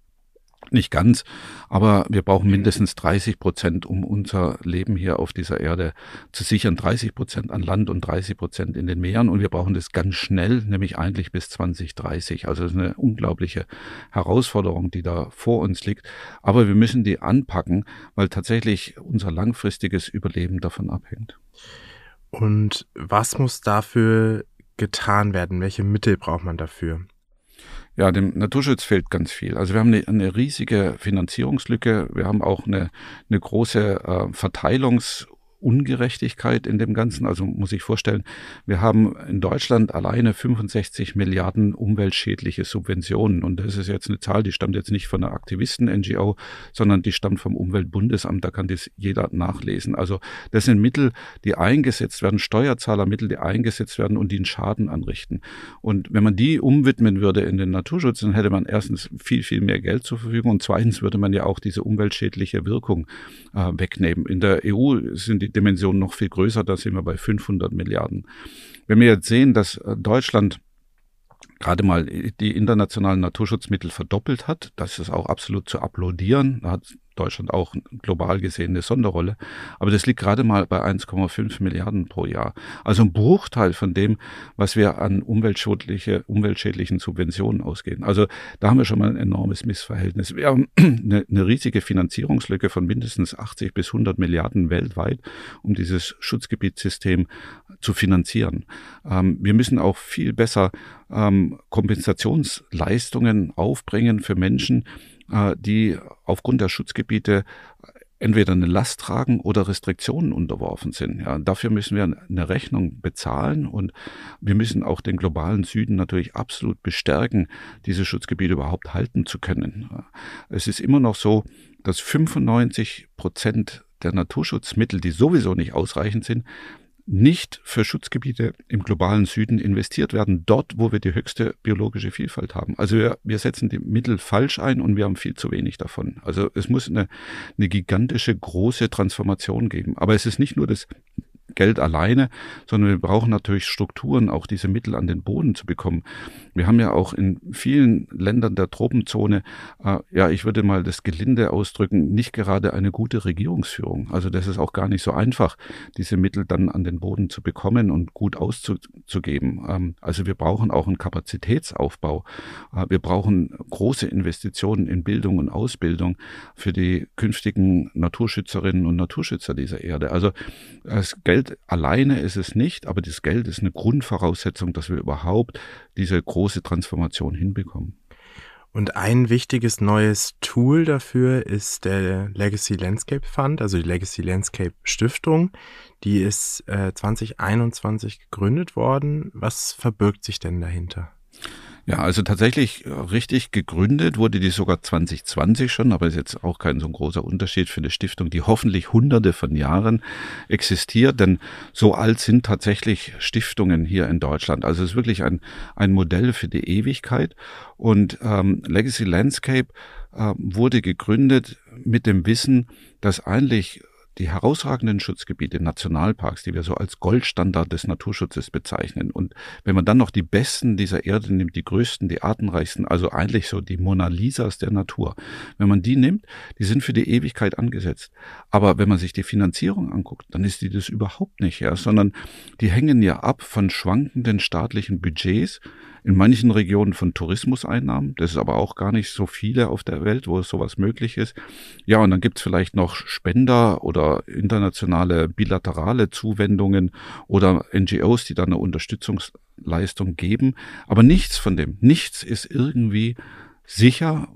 nicht ganz, aber wir brauchen mindestens 30 Prozent, um unser Leben hier auf dieser Erde zu sichern. 30 Prozent an Land und 30 Prozent in den Meeren. Und wir brauchen das ganz schnell, nämlich eigentlich bis 2030. Also das ist eine unglaubliche Herausforderung, die da vor uns liegt. Aber wir müssen die anpacken, weil tatsächlich unser langfristiges Überleben davon abhängt. Und was muss dafür getan werden? Welche Mittel braucht man dafür? Ja, dem Naturschutz fehlt ganz viel. Also wir haben eine, eine riesige Finanzierungslücke. Wir haben auch eine, eine große äh, Verteilungs- Ungerechtigkeit in dem Ganzen. Also muss ich vorstellen, wir haben in Deutschland alleine 65 Milliarden umweltschädliche Subventionen. Und das ist jetzt eine Zahl, die stammt jetzt nicht von einer Aktivisten-NGO, sondern die stammt vom Umweltbundesamt. Da kann das jeder nachlesen. Also das sind Mittel, die eingesetzt werden, Steuerzahlermittel, die eingesetzt werden und die einen Schaden anrichten. Und wenn man die umwidmen würde in den Naturschutz, dann hätte man erstens viel, viel mehr Geld zur Verfügung und zweitens würde man ja auch diese umweltschädliche Wirkung äh, wegnehmen. In der EU sind die Dimension noch viel größer, da sind wir bei 500 Milliarden. Wenn wir jetzt sehen, dass äh, Deutschland gerade mal die internationalen Naturschutzmittel verdoppelt hat. Das ist auch absolut zu applaudieren. Da hat Deutschland auch global gesehen eine Sonderrolle. Aber das liegt gerade mal bei 1,5 Milliarden pro Jahr. Also ein Bruchteil von dem, was wir an umweltschädliche, umweltschädlichen Subventionen ausgeben. Also da haben wir schon mal ein enormes Missverhältnis. Wir haben eine, eine riesige Finanzierungslücke von mindestens 80 bis 100 Milliarden weltweit, um dieses Schutzgebietssystem zu finanzieren. Ähm, wir müssen auch viel besser ähm, Kompensationsleistungen aufbringen für Menschen, die aufgrund der Schutzgebiete entweder eine Last tragen oder Restriktionen unterworfen sind. Ja, dafür müssen wir eine Rechnung bezahlen und wir müssen auch den globalen Süden natürlich absolut bestärken, diese Schutzgebiete überhaupt halten zu können. Es ist immer noch so, dass 95 Prozent der Naturschutzmittel, die sowieso nicht ausreichend sind, nicht für Schutzgebiete im globalen Süden investiert werden, dort, wo wir die höchste biologische Vielfalt haben. Also wir, wir setzen die Mittel falsch ein und wir haben viel zu wenig davon. Also es muss eine, eine gigantische, große Transformation geben. Aber es ist nicht nur das Geld alleine, sondern wir brauchen natürlich Strukturen, auch diese Mittel an den Boden zu bekommen. Wir haben ja auch in vielen Ländern der Tropenzone, äh, ja, ich würde mal das Gelinde ausdrücken, nicht gerade eine gute Regierungsführung. Also das ist auch gar nicht so einfach, diese Mittel dann an den Boden zu bekommen und gut auszugeben. Ähm, also wir brauchen auch einen Kapazitätsaufbau. Äh, wir brauchen große Investitionen in Bildung und Ausbildung für die künftigen Naturschützerinnen und Naturschützer dieser Erde. Also das Geld alleine ist es nicht, aber das Geld ist eine Grundvoraussetzung, dass wir überhaupt diese große Transformation hinbekommen. Und ein wichtiges neues Tool dafür ist der Legacy Landscape Fund, also die Legacy Landscape Stiftung. Die ist äh, 2021 gegründet worden. Was verbirgt sich denn dahinter? Ja, also tatsächlich äh, richtig gegründet wurde die sogar 2020 schon, aber ist jetzt auch kein so großer Unterschied für eine Stiftung, die hoffentlich hunderte von Jahren existiert, denn so alt sind tatsächlich Stiftungen hier in Deutschland. Also es ist wirklich ein, ein Modell für die Ewigkeit und ähm, Legacy Landscape äh, wurde gegründet mit dem Wissen, dass eigentlich die herausragenden Schutzgebiete, Nationalparks, die wir so als Goldstandard des Naturschutzes bezeichnen. Und wenn man dann noch die besten dieser Erde nimmt, die größten, die artenreichsten, also eigentlich so die Mona Lisas der Natur, wenn man die nimmt, die sind für die Ewigkeit angesetzt. Aber wenn man sich die Finanzierung anguckt, dann ist die das überhaupt nicht, ja, sondern die hängen ja ab von schwankenden staatlichen Budgets, in manchen Regionen von Tourismuseinnahmen. Das ist aber auch gar nicht so viele auf der Welt, wo sowas möglich ist. Ja, und dann gibt's vielleicht noch Spender oder internationale bilaterale Zuwendungen oder NGOs, die dann eine Unterstützungsleistung geben. Aber nichts von dem, nichts ist irgendwie sicher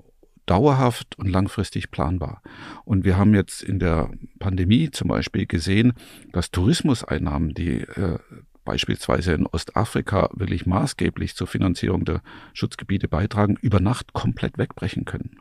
dauerhaft und langfristig planbar. Und wir haben jetzt in der Pandemie zum Beispiel gesehen, dass Tourismuseinnahmen, die äh, beispielsweise in Ostafrika wirklich maßgeblich zur Finanzierung der Schutzgebiete beitragen, über Nacht komplett wegbrechen können.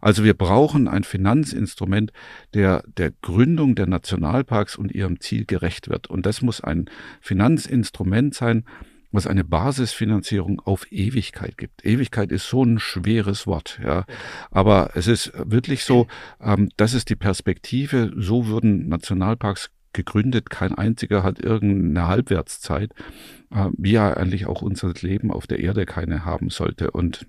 Also wir brauchen ein Finanzinstrument, der der Gründung der Nationalparks und ihrem Ziel gerecht wird. Und das muss ein Finanzinstrument sein, was eine Basisfinanzierung auf Ewigkeit gibt. Ewigkeit ist so ein schweres Wort, ja. Aber es ist wirklich so, ähm, das ist die Perspektive. So würden Nationalparks gegründet, kein einziger hat irgendeine Halbwertszeit, äh, wie ja eigentlich auch unser Leben auf der Erde keine haben sollte. Und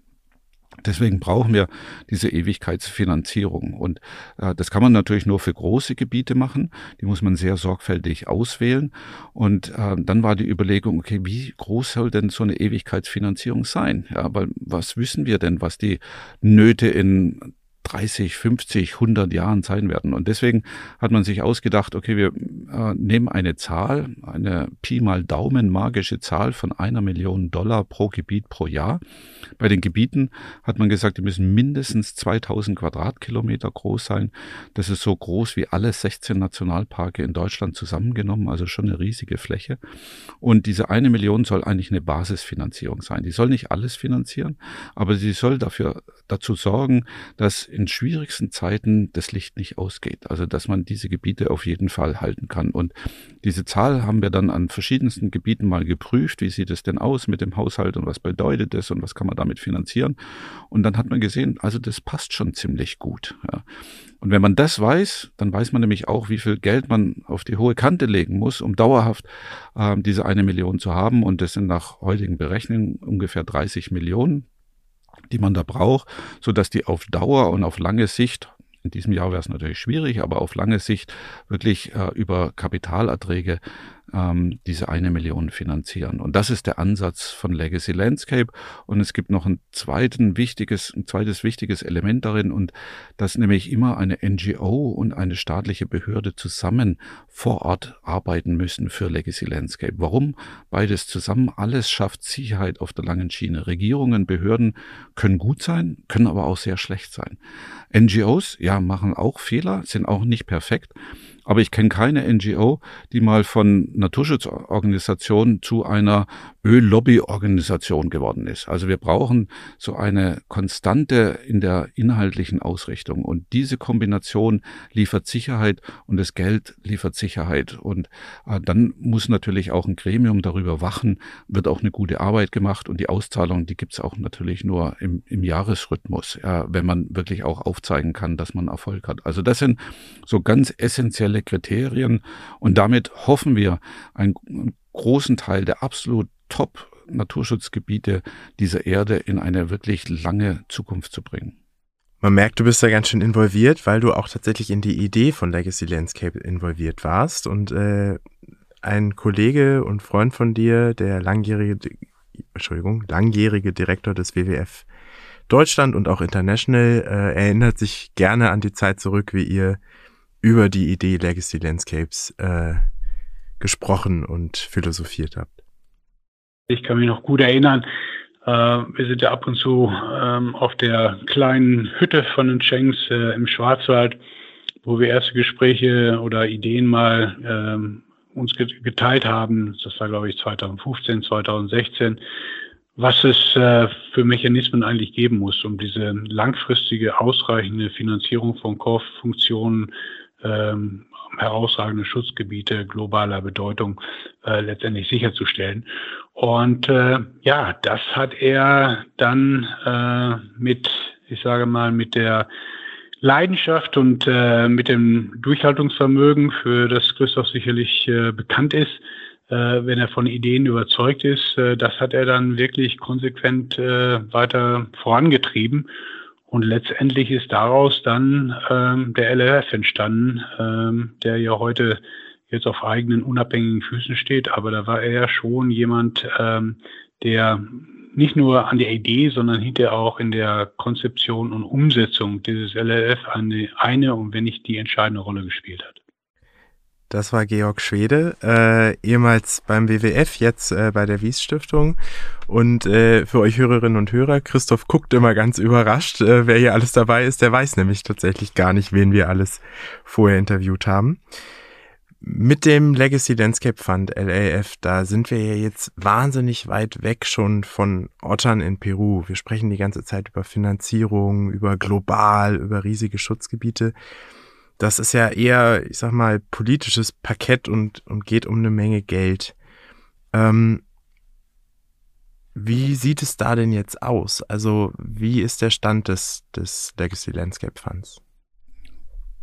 Deswegen brauchen wir diese Ewigkeitsfinanzierung. Und äh, das kann man natürlich nur für große Gebiete machen. Die muss man sehr sorgfältig auswählen. Und äh, dann war die Überlegung, okay, wie groß soll denn so eine Ewigkeitsfinanzierung sein? Ja, weil was wissen wir denn, was die Nöte in 30, 50, 100 Jahren sein werden. Und deswegen hat man sich ausgedacht, okay, wir äh, nehmen eine Zahl, eine Pi mal Daumen magische Zahl von einer Million Dollar pro Gebiet pro Jahr. Bei den Gebieten hat man gesagt, die müssen mindestens 2000 Quadratkilometer groß sein. Das ist so groß wie alle 16 Nationalparke in Deutschland zusammengenommen, also schon eine riesige Fläche. Und diese eine Million soll eigentlich eine Basisfinanzierung sein. Die soll nicht alles finanzieren, aber sie soll dafür dazu sorgen, dass in schwierigsten Zeiten das Licht nicht ausgeht. Also dass man diese Gebiete auf jeden Fall halten kann. Und diese Zahl haben wir dann an verschiedensten Gebieten mal geprüft. Wie sieht es denn aus mit dem Haushalt und was bedeutet das und was kann man damit finanzieren? Und dann hat man gesehen, also das passt schon ziemlich gut. Ja. Und wenn man das weiß, dann weiß man nämlich auch, wie viel Geld man auf die hohe Kante legen muss, um dauerhaft äh, diese eine Million zu haben. Und das sind nach heutigen Berechnungen ungefähr 30 Millionen die man da braucht, so dass die auf Dauer und auf lange Sicht in diesem Jahr wäre es natürlich schwierig, aber auf lange Sicht wirklich äh, über Kapitalerträge ähm, diese eine Million finanzieren. Und das ist der Ansatz von Legacy Landscape. Und es gibt noch ein, zweiten wichtiges, ein zweites wichtiges Element darin und dass nämlich immer eine NGO und eine staatliche Behörde zusammen vor Ort arbeiten müssen für Legacy Landscape. Warum? Beides zusammen, alles schafft Sicherheit auf der langen Schiene. Regierungen, Behörden können gut sein, können aber auch sehr schlecht sein. NGOs, ja, machen auch Fehler, sind auch nicht perfekt. Aber ich kenne keine NGO, die mal von Naturschutzorganisation zu einer Öllobbyorganisation geworden ist. Also wir brauchen so eine Konstante in der inhaltlichen Ausrichtung. Und diese Kombination liefert Sicherheit und das Geld liefert Sicherheit. Und äh, dann muss natürlich auch ein Gremium darüber wachen, wird auch eine gute Arbeit gemacht und die Auszahlung, die gibt's auch natürlich nur im, im Jahresrhythmus, ja, wenn man wirklich auch aufzeigen kann, dass man Erfolg hat. Also das sind so ganz essentielle Kriterien und damit hoffen wir, einen, großen Teil der absolut Top-Naturschutzgebiete dieser Erde in eine wirklich lange Zukunft zu bringen. Man merkt, du bist da ganz schön involviert, weil du auch tatsächlich in die Idee von Legacy Landscape involviert warst. Und äh, ein Kollege und Freund von dir, der langjährige, Entschuldigung, langjährige Direktor des WWF Deutschland und auch International, äh, erinnert sich gerne an die Zeit zurück, wie ihr über die Idee Legacy Landscapes äh, gesprochen und philosophiert habt. Ich kann mich noch gut erinnern, äh, wir sind ja ab und zu ähm, auf der kleinen Hütte von den Schenks äh, im Schwarzwald, wo wir erste Gespräche oder Ideen mal ähm, uns geteilt haben. Das war, glaube ich, 2015, 2016 was es äh, für Mechanismen eigentlich geben muss, um diese langfristige, ausreichende Finanzierung von Core-Funktionen ähm, herausragende Schutzgebiete globaler Bedeutung äh, letztendlich sicherzustellen. Und äh, ja, das hat er dann äh, mit, ich sage mal, mit der Leidenschaft und äh, mit dem Durchhaltungsvermögen, für das Christoph sicherlich äh, bekannt ist, äh, wenn er von Ideen überzeugt ist, äh, das hat er dann wirklich konsequent äh, weiter vorangetrieben. Und letztendlich ist daraus dann ähm, der LRF entstanden, ähm, der ja heute jetzt auf eigenen unabhängigen Füßen steht. Aber da war er ja schon jemand, ähm, der nicht nur an der Idee, sondern hinterher auch in der Konzeption und Umsetzung dieses LRF eine, eine und wenn nicht die entscheidende Rolle gespielt hat. Das war Georg Schwede, äh, ehemals beim WWF, jetzt äh, bei der Wies Stiftung. Und äh, für euch Hörerinnen und Hörer, Christoph guckt immer ganz überrascht, äh, wer hier alles dabei ist. Der weiß nämlich tatsächlich gar nicht, wen wir alles vorher interviewt haben. Mit dem Legacy Landscape Fund LAF, da sind wir ja jetzt wahnsinnig weit weg schon von Ottern in Peru. Wir sprechen die ganze Zeit über Finanzierung, über global, über riesige Schutzgebiete das ist ja eher, ich sag mal, politisches Parkett und, und geht um eine Menge Geld. Ähm, wie sieht es da denn jetzt aus? Also, wie ist der Stand des, des Legacy Landscape Funds?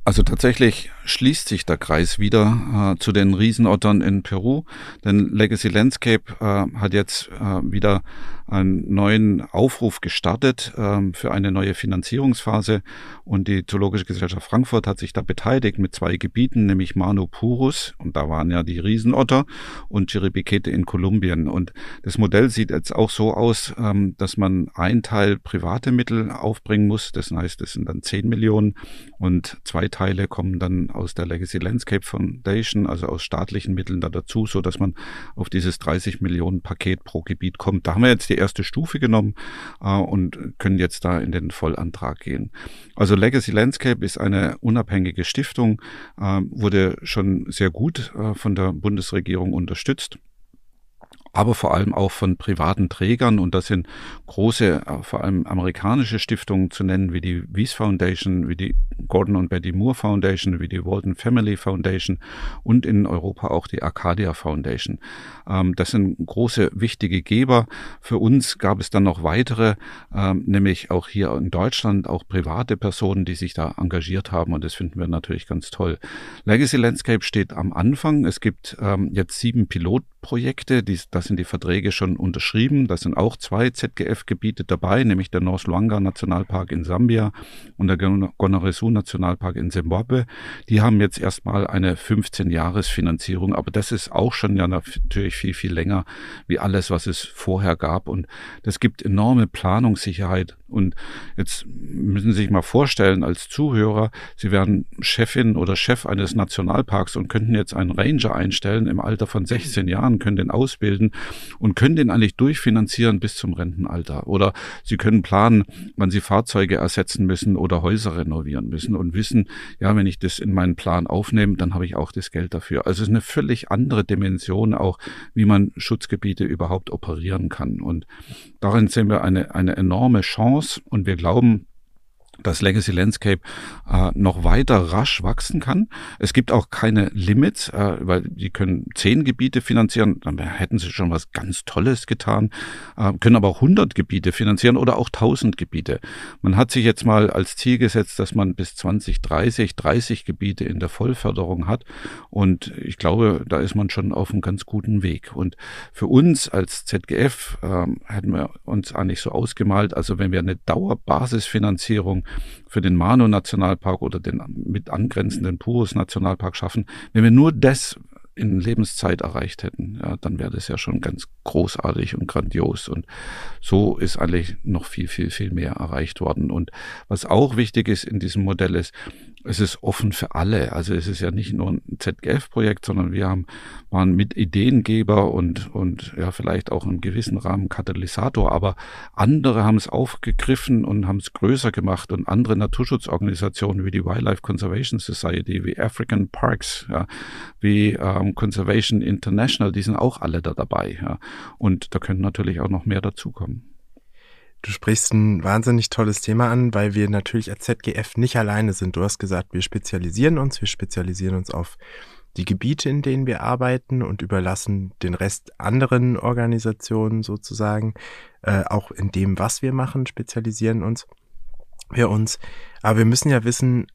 Also tatsächlich schließt sich der Kreis wieder äh, zu den Riesenottern in Peru, denn Legacy Landscape äh, hat jetzt äh, wieder einen neuen Aufruf gestartet ähm, für eine neue Finanzierungsphase. Und die Zoologische Gesellschaft Frankfurt hat sich da beteiligt mit zwei Gebieten, nämlich Manu Purus und da waren ja die Riesenotter und Chiribiquete in Kolumbien. Und das Modell sieht jetzt auch so aus, ähm, dass man ein Teil private Mittel aufbringen muss, das heißt, es sind dann 10 Millionen und zwei Teile kommen dann aus der Legacy Landscape Foundation, also aus staatlichen Mitteln da dazu, so dass man auf dieses 30 Millionen Paket pro Gebiet kommt. Da haben wir jetzt die erste Stufe genommen äh, und können jetzt da in den Vollantrag gehen. Also Legacy Landscape ist eine unabhängige Stiftung, äh, wurde schon sehr gut äh, von der Bundesregierung unterstützt aber vor allem auch von privaten Trägern. Und das sind große, äh, vor allem amerikanische Stiftungen zu nennen, wie die Wies Foundation, wie die Gordon und Betty Moore Foundation, wie die Walton Family Foundation und in Europa auch die Arcadia Foundation. Ähm, das sind große, wichtige Geber. Für uns gab es dann noch weitere, ähm, nämlich auch hier in Deutschland, auch private Personen, die sich da engagiert haben. Und das finden wir natürlich ganz toll. Legacy Landscape steht am Anfang. Es gibt ähm, jetzt sieben Pilot ZGF-Projekte, da sind die Verträge schon unterschrieben. Da sind auch zwei ZGF-Gebiete dabei, nämlich der North Luanga Nationalpark in Sambia und der Gonaresu Nationalpark in Zimbabwe. Die haben jetzt erstmal eine 15-Jahres-Finanzierung, aber das ist auch schon ja natürlich viel, viel länger wie alles, was es vorher gab. Und das gibt enorme Planungssicherheit. Und jetzt müssen Sie sich mal vorstellen, als Zuhörer, Sie wären Chefin oder Chef eines Nationalparks und könnten jetzt einen Ranger einstellen im Alter von 16 Jahren, können den ausbilden und können den eigentlich durchfinanzieren bis zum Rentenalter. Oder Sie können planen, wann Sie Fahrzeuge ersetzen müssen oder Häuser renovieren müssen und wissen, ja, wenn ich das in meinen Plan aufnehme, dann habe ich auch das Geld dafür. Also es ist eine völlig andere Dimension auch, wie man Schutzgebiete überhaupt operieren kann. Und darin sehen wir eine, eine enorme Chance und wir glauben, dass Legacy Landscape äh, noch weiter rasch wachsen kann. Es gibt auch keine Limits, äh, weil die können zehn Gebiete finanzieren, dann hätten sie schon was ganz Tolles getan, äh, können aber auch 100 Gebiete finanzieren oder auch 1000 Gebiete. Man hat sich jetzt mal als Ziel gesetzt, dass man bis 2030 30 Gebiete in der Vollförderung hat und ich glaube, da ist man schon auf einem ganz guten Weg. Und für uns als ZGF äh, hätten wir uns eigentlich so ausgemalt, also wenn wir eine Dauerbasisfinanzierung für den Mano-Nationalpark oder den mit angrenzenden Purus-Nationalpark schaffen, wenn wir nur das in Lebenszeit erreicht hätten, ja, dann wäre das ja schon ganz großartig und grandios. Und so ist eigentlich noch viel, viel, viel mehr erreicht worden. Und was auch wichtig ist in diesem Modell ist, es ist offen für alle. Also es ist ja nicht nur ein ZGF-Projekt, sondern wir haben, waren mit Ideengeber und, und ja, vielleicht auch in gewissen Rahmen Katalysator, aber andere haben es aufgegriffen und haben es größer gemacht und andere Naturschutzorganisationen wie die Wildlife Conservation Society, wie African Parks, ja, wie ähm, Conservation International, die sind auch alle da dabei. Ja. Und da können natürlich auch noch mehr dazukommen. Du sprichst ein wahnsinnig tolles Thema an, weil wir natürlich als ZGF nicht alleine sind. Du hast gesagt, wir spezialisieren uns, wir spezialisieren uns auf die Gebiete, in denen wir arbeiten und überlassen den Rest anderen Organisationen sozusagen. Äh, auch in dem, was wir machen, spezialisieren uns wir uns. Aber wir müssen ja wissen,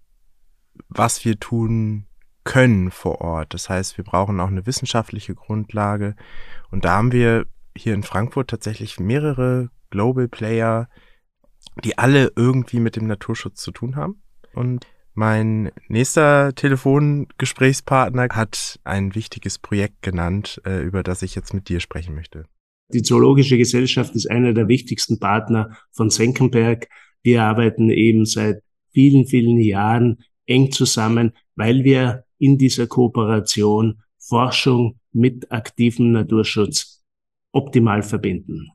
was wir tun können vor Ort. Das heißt, wir brauchen auch eine wissenschaftliche Grundlage. Und da haben wir hier in Frankfurt tatsächlich mehrere Global Player, die alle irgendwie mit dem Naturschutz zu tun haben. Und mein nächster Telefongesprächspartner hat ein wichtiges Projekt genannt, äh, über das ich jetzt mit dir sprechen möchte. Die Zoologische Gesellschaft ist einer der wichtigsten Partner von Senckenberg. Wir arbeiten eben seit vielen, vielen Jahren eng zusammen, weil wir in dieser Kooperation Forschung mit aktivem Naturschutz optimal verbinden.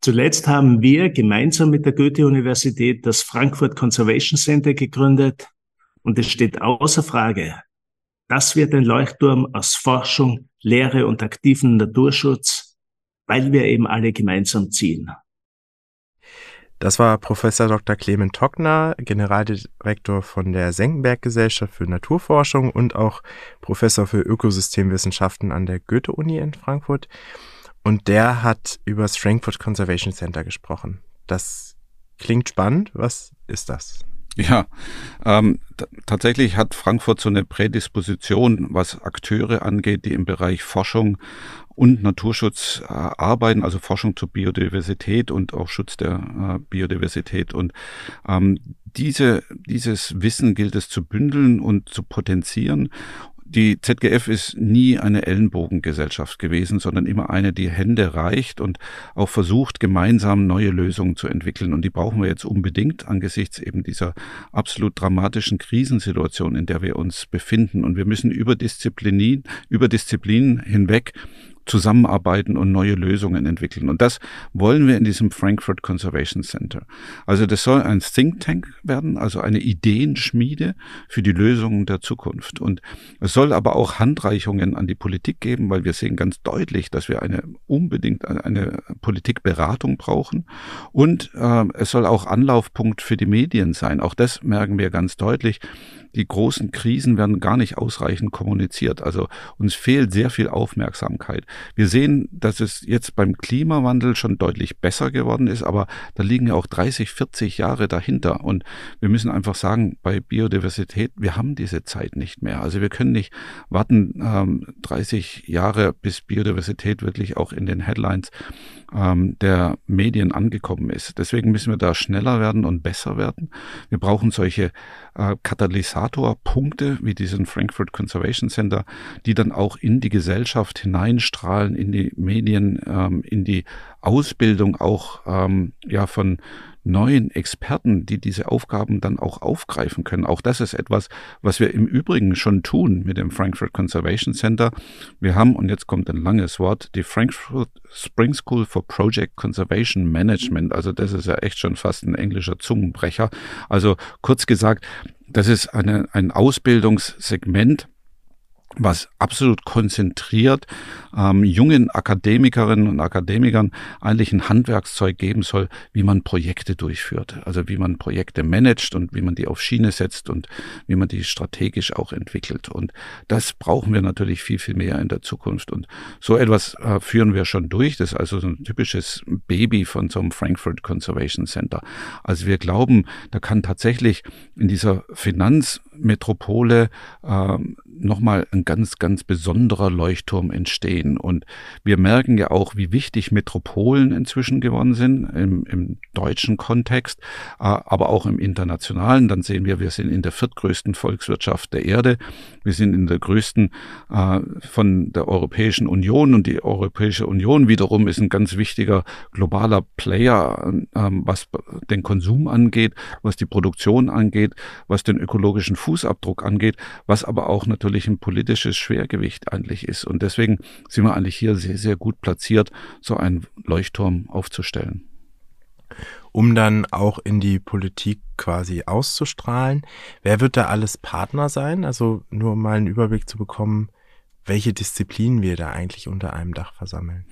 Zuletzt haben wir gemeinsam mit der Goethe-Universität das Frankfurt Conservation Center gegründet und es steht außer Frage, das wird ein Leuchtturm aus Forschung, Lehre und aktiven Naturschutz, weil wir eben alle gemeinsam ziehen. Das war Professor Dr. Clement Tockner, Generaldirektor von der Senckenberg Gesellschaft für Naturforschung und auch Professor für Ökosystemwissenschaften an der Goethe-Uni in Frankfurt. Und der hat über das Frankfurt Conservation Center gesprochen. Das klingt spannend. Was ist das? Ja, ähm, tatsächlich hat Frankfurt so eine Prädisposition, was Akteure angeht, die im Bereich Forschung und Naturschutz äh, arbeiten, also Forschung zur Biodiversität und auch Schutz der äh, Biodiversität. Und ähm, diese, dieses Wissen gilt es zu bündeln und zu potenzieren die ZGF ist nie eine Ellenbogengesellschaft gewesen, sondern immer eine, die Hände reicht und auch versucht, gemeinsam neue Lösungen zu entwickeln. Und die brauchen wir jetzt unbedingt angesichts eben dieser absolut dramatischen Krisensituation, in der wir uns befinden. Und wir müssen über Disziplinen, über Disziplinen hinweg zusammenarbeiten und neue Lösungen entwickeln. Und das wollen wir in diesem Frankfurt Conservation Center. Also das soll ein Think Tank werden, also eine Ideenschmiede für die Lösungen der Zukunft. Und es soll aber auch Handreichungen an die Politik geben, weil wir sehen ganz deutlich, dass wir eine unbedingt eine Politikberatung brauchen. Und äh, es soll auch Anlaufpunkt für die Medien sein. Auch das merken wir ganz deutlich die großen Krisen werden gar nicht ausreichend kommuniziert. Also uns fehlt sehr viel Aufmerksamkeit. Wir sehen, dass es jetzt beim Klimawandel schon deutlich besser geworden ist, aber da liegen ja auch 30, 40 Jahre dahinter. Und wir müssen einfach sagen, bei Biodiversität, wir haben diese Zeit nicht mehr. Also wir können nicht warten ähm, 30 Jahre, bis Biodiversität wirklich auch in den Headlines ähm, der Medien angekommen ist. Deswegen müssen wir da schneller werden und besser werden. Wir brauchen solche äh, Katalysatorpunkte wie diesen Frankfurt Conservation Center, die dann auch in die Gesellschaft hineinstrahlen, in die Medien, ähm, in die Ausbildung auch ähm, ja von neuen Experten, die diese Aufgaben dann auch aufgreifen können. Auch das ist etwas, was wir im Übrigen schon tun mit dem Frankfurt Conservation Center. Wir haben, und jetzt kommt ein langes Wort, die Frankfurt Spring School for Project Conservation Management. Also das ist ja echt schon fast ein englischer Zungenbrecher. Also kurz gesagt, das ist eine, ein Ausbildungssegment, was absolut konzentriert ähm, jungen Akademikerinnen und Akademikern eigentlich ein Handwerkszeug geben soll, wie man Projekte durchführt. Also wie man Projekte managt und wie man die auf Schiene setzt und wie man die strategisch auch entwickelt. Und das brauchen wir natürlich viel, viel mehr in der Zukunft. Und so etwas äh, führen wir schon durch. Das ist also so ein typisches Baby von so einem Frankfurt Conservation Center. Also wir glauben, da kann tatsächlich in dieser Finanzmetropole äh, nochmal ein ganz, ganz besonderer Leuchtturm entstehen. Und wir merken ja auch, wie wichtig Metropolen inzwischen geworden sind im, im deutschen Kontext, äh, aber auch im internationalen. Dann sehen wir, wir sind in der viertgrößten Volkswirtschaft der Erde. Wir sind in der größten äh, von der Europäischen Union und die Europäische Union wiederum ist ein ganz wichtiger globaler Player, ähm, was den Konsum angeht, was die Produktion angeht, was den ökologischen Fußabdruck angeht, was aber auch natürlich natürlich ein politisches Schwergewicht eigentlich ist. Und deswegen sind wir eigentlich hier sehr, sehr gut platziert, so einen Leuchtturm aufzustellen. Um dann auch in die Politik quasi auszustrahlen. Wer wird da alles Partner sein? Also nur um mal einen Überblick zu bekommen, welche Disziplinen wir da eigentlich unter einem Dach versammeln.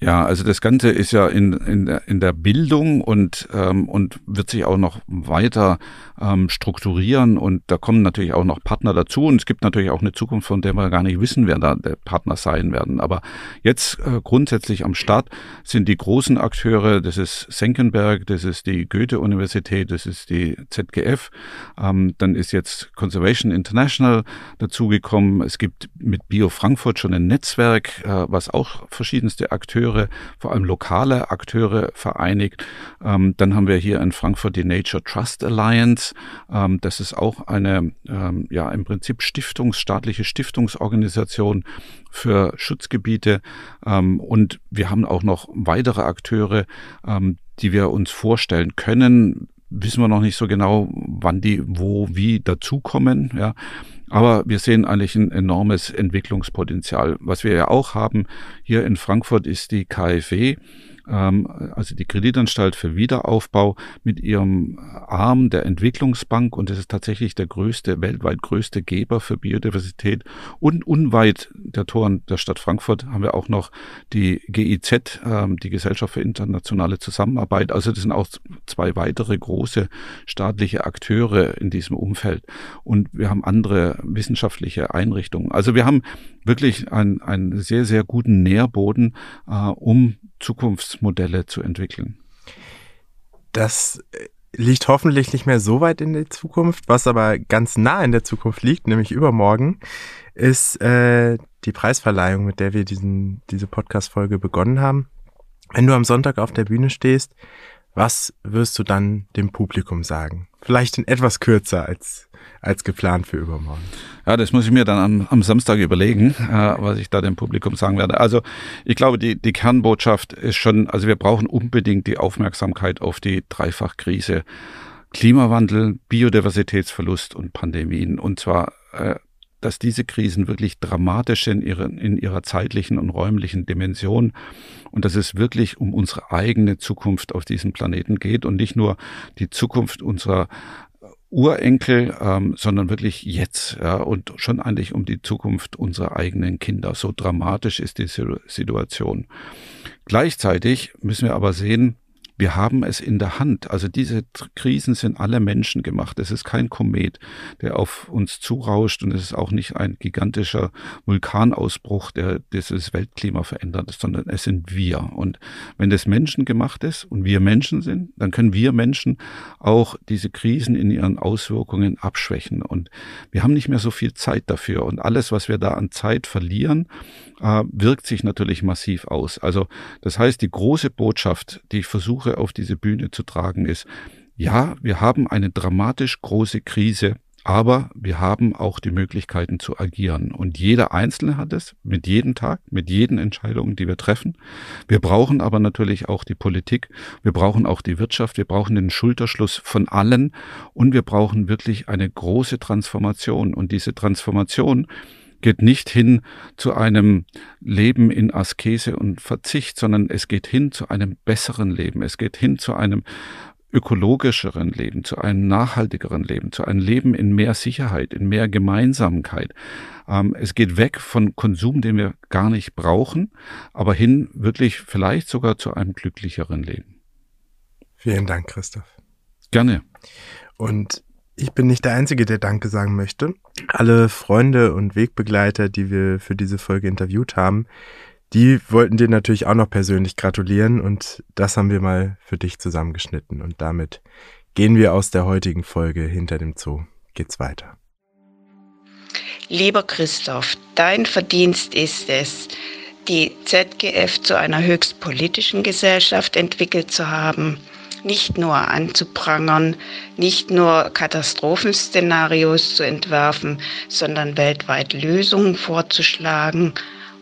Ja, also das Ganze ist ja in, in, der, in der Bildung und, ähm, und wird sich auch noch weiter ähm, strukturieren. Und da kommen natürlich auch noch Partner dazu. Und es gibt natürlich auch eine Zukunft, von der wir gar nicht wissen, wer da der Partner sein werden. Aber jetzt äh, grundsätzlich am Start sind die großen Akteure, das ist Senckenberg, das ist die Goethe-Universität, das ist die ZGF, ähm, dann ist jetzt Conservation International dazugekommen, es gibt mit Bio Frankfurt schon ein Netzwerk, äh, was auch verschiedenste Akteure, vor allem lokale Akteure vereinigt. Ähm, dann haben wir hier in Frankfurt die Nature Trust Alliance. Ähm, das ist auch eine, ähm, ja, im Prinzip stiftungsstaatliche Stiftungsorganisation für Schutzgebiete. Und wir haben auch noch weitere Akteure, die wir uns vorstellen können wissen wir noch nicht so genau, wann die wo wie dazukommen. Ja. Aber wir sehen eigentlich ein enormes Entwicklungspotenzial. Was wir ja auch haben hier in Frankfurt ist die KfW ähm, also die Kreditanstalt für Wiederaufbau mit ihrem Arm der Entwicklungsbank und das ist tatsächlich der größte, weltweit größte Geber für Biodiversität. Und unweit der Toren der Stadt Frankfurt haben wir auch noch die GIZ, ähm, die Gesellschaft für internationale Zusammenarbeit. Also das sind auch zwei weitere große staatliche Akteure in diesem Umfeld. Und wir haben andere wissenschaftliche Einrichtungen. Also wir haben wirklich einen, einen sehr, sehr guten Nährboden, äh, um Zukunftsmodelle zu entwickeln. Das äh, liegt hoffentlich nicht mehr so weit in der Zukunft. Was aber ganz nah in der Zukunft liegt, nämlich übermorgen, ist äh, die Preisverleihung, mit der wir diesen, diese Podcast-Folge begonnen haben. Wenn du am Sonntag auf der Bühne stehst, was wirst du dann dem Publikum sagen? Vielleicht in etwas kürzer als als geplant für übermorgen. Ja, das muss ich mir dann am, am Samstag überlegen, äh, was ich da dem Publikum sagen werde. Also ich glaube, die, die Kernbotschaft ist schon, also wir brauchen unbedingt die Aufmerksamkeit auf die Dreifachkrise. Klimawandel, Biodiversitätsverlust und Pandemien. Und zwar äh, dass diese Krisen wirklich dramatisch sind in, in ihrer zeitlichen und räumlichen Dimension und dass es wirklich um unsere eigene Zukunft auf diesem Planeten geht und nicht nur die Zukunft unserer Urenkel, ähm, sondern wirklich jetzt ja, und schon eigentlich um die Zukunft unserer eigenen Kinder. So dramatisch ist die Situation. Gleichzeitig müssen wir aber sehen, wir haben es in der Hand. Also diese Krisen sind alle Menschen gemacht. Es ist kein Komet, der auf uns zurauscht und es ist auch nicht ein gigantischer Vulkanausbruch, der dieses Weltklima verändert, sondern es sind wir. Und wenn das Menschen gemacht ist und wir Menschen sind, dann können wir Menschen auch diese Krisen in ihren Auswirkungen abschwächen. Und wir haben nicht mehr so viel Zeit dafür. Und alles, was wir da an Zeit verlieren, äh, wirkt sich natürlich massiv aus. Also das heißt, die große Botschaft, die ich versuche auf diese Bühne zu tragen, ist, ja, wir haben eine dramatisch große Krise, aber wir haben auch die Möglichkeiten zu agieren. Und jeder Einzelne hat es mit jedem Tag, mit jeden Entscheidungen, die wir treffen. Wir brauchen aber natürlich auch die Politik, wir brauchen auch die Wirtschaft, wir brauchen den Schulterschluss von allen und wir brauchen wirklich eine große Transformation. Und diese Transformation, geht nicht hin zu einem Leben in Askese und Verzicht, sondern es geht hin zu einem besseren Leben. Es geht hin zu einem ökologischeren Leben, zu einem nachhaltigeren Leben, zu einem Leben in mehr Sicherheit, in mehr Gemeinsamkeit. Ähm, es geht weg von Konsum, den wir gar nicht brauchen, aber hin wirklich vielleicht sogar zu einem glücklicheren Leben. Vielen Dank, Christoph. Gerne. Und ich bin nicht der Einzige, der Danke sagen möchte. Alle Freunde und Wegbegleiter, die wir für diese Folge interviewt haben, die wollten dir natürlich auch noch persönlich gratulieren und das haben wir mal für dich zusammengeschnitten. Und damit gehen wir aus der heutigen Folge hinter dem Zoo. Geht's weiter. Lieber Christoph, dein Verdienst ist es, die ZGF zu einer höchst politischen Gesellschaft entwickelt zu haben nicht nur anzuprangern, nicht nur Katastrophenszenarios zu entwerfen, sondern weltweit Lösungen vorzuschlagen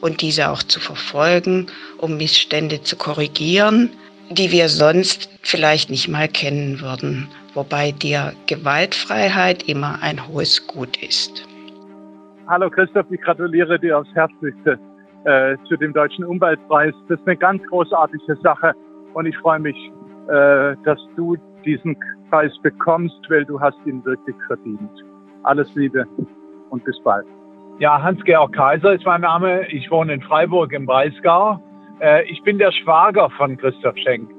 und diese auch zu verfolgen, um Missstände zu korrigieren, die wir sonst vielleicht nicht mal kennen würden, wobei dir Gewaltfreiheit immer ein hohes Gut ist. Hallo Christoph, ich gratuliere dir aufs Herzlichste äh, zu dem Deutschen Umweltpreis. Das ist eine ganz großartige Sache und ich freue mich äh, dass du diesen Preis bekommst, weil du hast ihn wirklich verdient. Alles Liebe und bis bald. Ja, Hans-Georg Kaiser ist mein Name. Ich wohne in Freiburg im Breisgau. Äh, ich bin der Schwager von Christoph Schenk.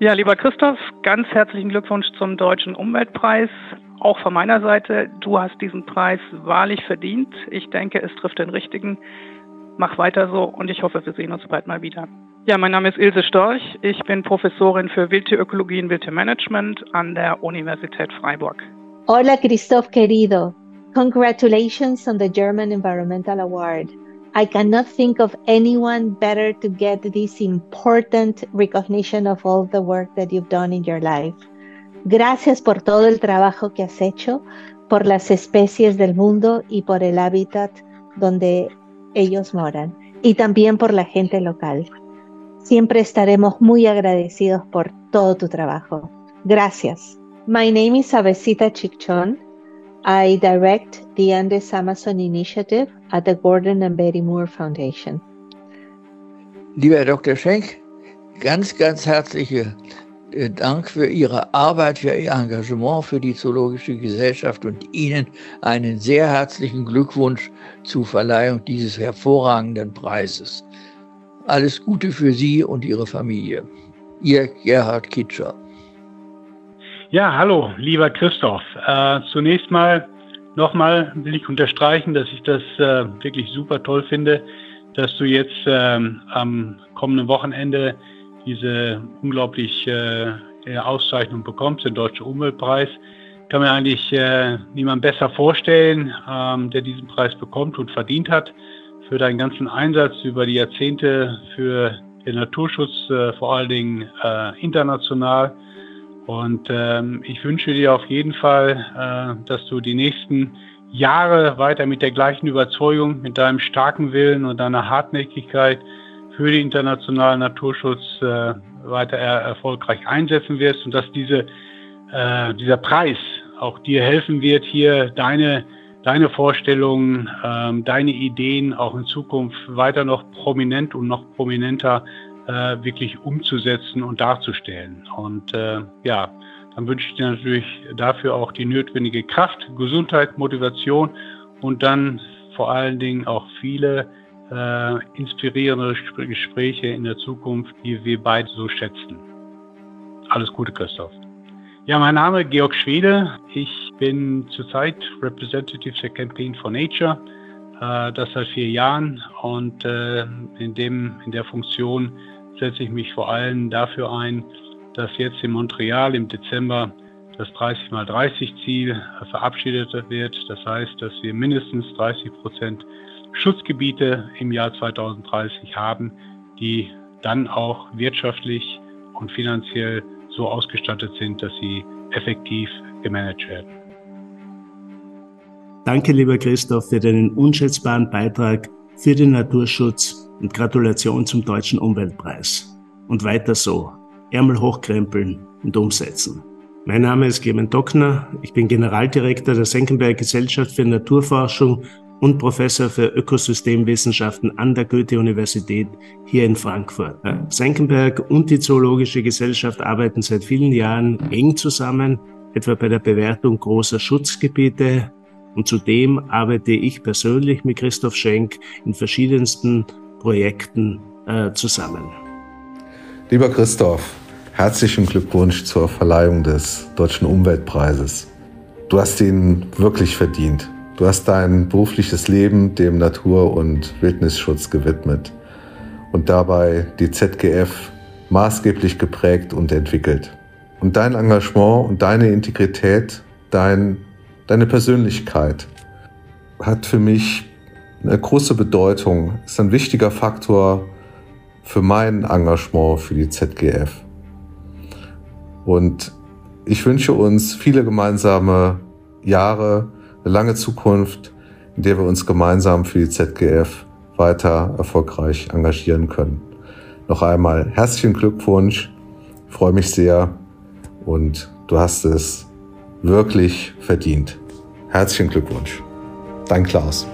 Ja, lieber Christoph, ganz herzlichen Glückwunsch zum Deutschen Umweltpreis. Auch von meiner Seite, du hast diesen Preis wahrlich verdient. Ich denke, es trifft den richtigen. Mach weiter so und ich hoffe, wir sehen uns bald mal wieder. Ja, mein Name ist Ilse Storch. Ich bin Professorin für Wildtierökologie und Wildtiermanagement an der Universität Freiburg. Hola, Christoph querido. Congratulations on the German Environmental Award. I cannot think of anyone better to get this important recognition of all the work that you've done in your life. Gracias por todo el trabajo que has hecho, por las especies del mundo y por el hábitat donde ellos moran, y también por la gente local. Siempre estaremos muy agradecidos por todo tu trabajo. Gracias. My name is Avesita Chichon. I direct the Andes Amazon Initiative at the Gordon and Betty Moore Foundation. Lieber Herr Dr. Schenk, ganz, ganz herzliche äh, Dank für Ihre Arbeit, für Ihr Engagement für die Zoologische Gesellschaft und Ihnen einen sehr herzlichen Glückwunsch zur Verleihung dieses hervorragenden Preises. Alles Gute für Sie und Ihre Familie. Ihr Gerhard Kitscher. Ja, hallo, lieber Christoph. Äh, zunächst mal nochmal will ich unterstreichen, dass ich das äh, wirklich super toll finde, dass du jetzt äh, am kommenden Wochenende diese unglaublich äh, Auszeichnung bekommst, den Deutschen Umweltpreis. Kann mir eigentlich äh, niemand besser vorstellen, ähm, der diesen Preis bekommt und verdient hat für deinen ganzen Einsatz über die Jahrzehnte für den Naturschutz, äh, vor allen Dingen äh, international. Und ähm, ich wünsche dir auf jeden Fall, äh, dass du die nächsten Jahre weiter mit der gleichen Überzeugung, mit deinem starken Willen und deiner Hartnäckigkeit für den internationalen Naturschutz äh, weiter er erfolgreich einsetzen wirst und dass diese, äh, dieser Preis auch dir helfen wird, hier deine deine Vorstellungen, ähm, deine Ideen auch in Zukunft weiter noch prominent und noch prominenter äh, wirklich umzusetzen und darzustellen. Und äh, ja, dann wünsche ich dir natürlich dafür auch die notwendige Kraft, Gesundheit, Motivation und dann vor allen Dingen auch viele äh, inspirierende Gespräche in der Zukunft, die wir beide so schätzen. Alles Gute, Christoph. Ja, mein Name ist Georg Schwede. Ich bin zurzeit Representative der Campaign for Nature. Äh, das seit vier Jahren und äh, in, dem, in der Funktion setze ich mich vor allem dafür ein, dass jetzt in Montreal im Dezember das 30 mal 30 Ziel verabschiedet wird. Das heißt, dass wir mindestens 30 Prozent Schutzgebiete im Jahr 2030 haben, die dann auch wirtschaftlich und finanziell so ausgestattet sind, dass sie effektiv gemanagt werden. Danke, lieber Christoph, für deinen unschätzbaren Beitrag für den Naturschutz und Gratulation zum Deutschen Umweltpreis. Und weiter so. Ärmel hochkrempeln und umsetzen. Mein Name ist Clement Dockner. Ich bin Generaldirektor der Senckenberg Gesellschaft für Naturforschung und Professor für Ökosystemwissenschaften an der Goethe-Universität hier in Frankfurt. Senckenberg und die Zoologische Gesellschaft arbeiten seit vielen Jahren eng zusammen, etwa bei der Bewertung großer Schutzgebiete. Und zudem arbeite ich persönlich mit Christoph Schenk in verschiedensten Projekten äh, zusammen. Lieber Christoph, herzlichen Glückwunsch zur Verleihung des Deutschen Umweltpreises. Du hast ihn wirklich verdient. Du hast dein berufliches Leben dem Natur- und Wildnisschutz gewidmet und dabei die ZGF maßgeblich geprägt und entwickelt. Und dein Engagement und deine Integrität, dein, deine Persönlichkeit hat für mich eine große Bedeutung, ist ein wichtiger Faktor für mein Engagement für die ZGF. Und ich wünsche uns viele gemeinsame Jahre, eine lange Zukunft, in der wir uns gemeinsam für die ZGF weiter erfolgreich engagieren können. Noch einmal herzlichen Glückwunsch, ich freue mich sehr und du hast es wirklich verdient. Herzlichen Glückwunsch. Dein Klaus.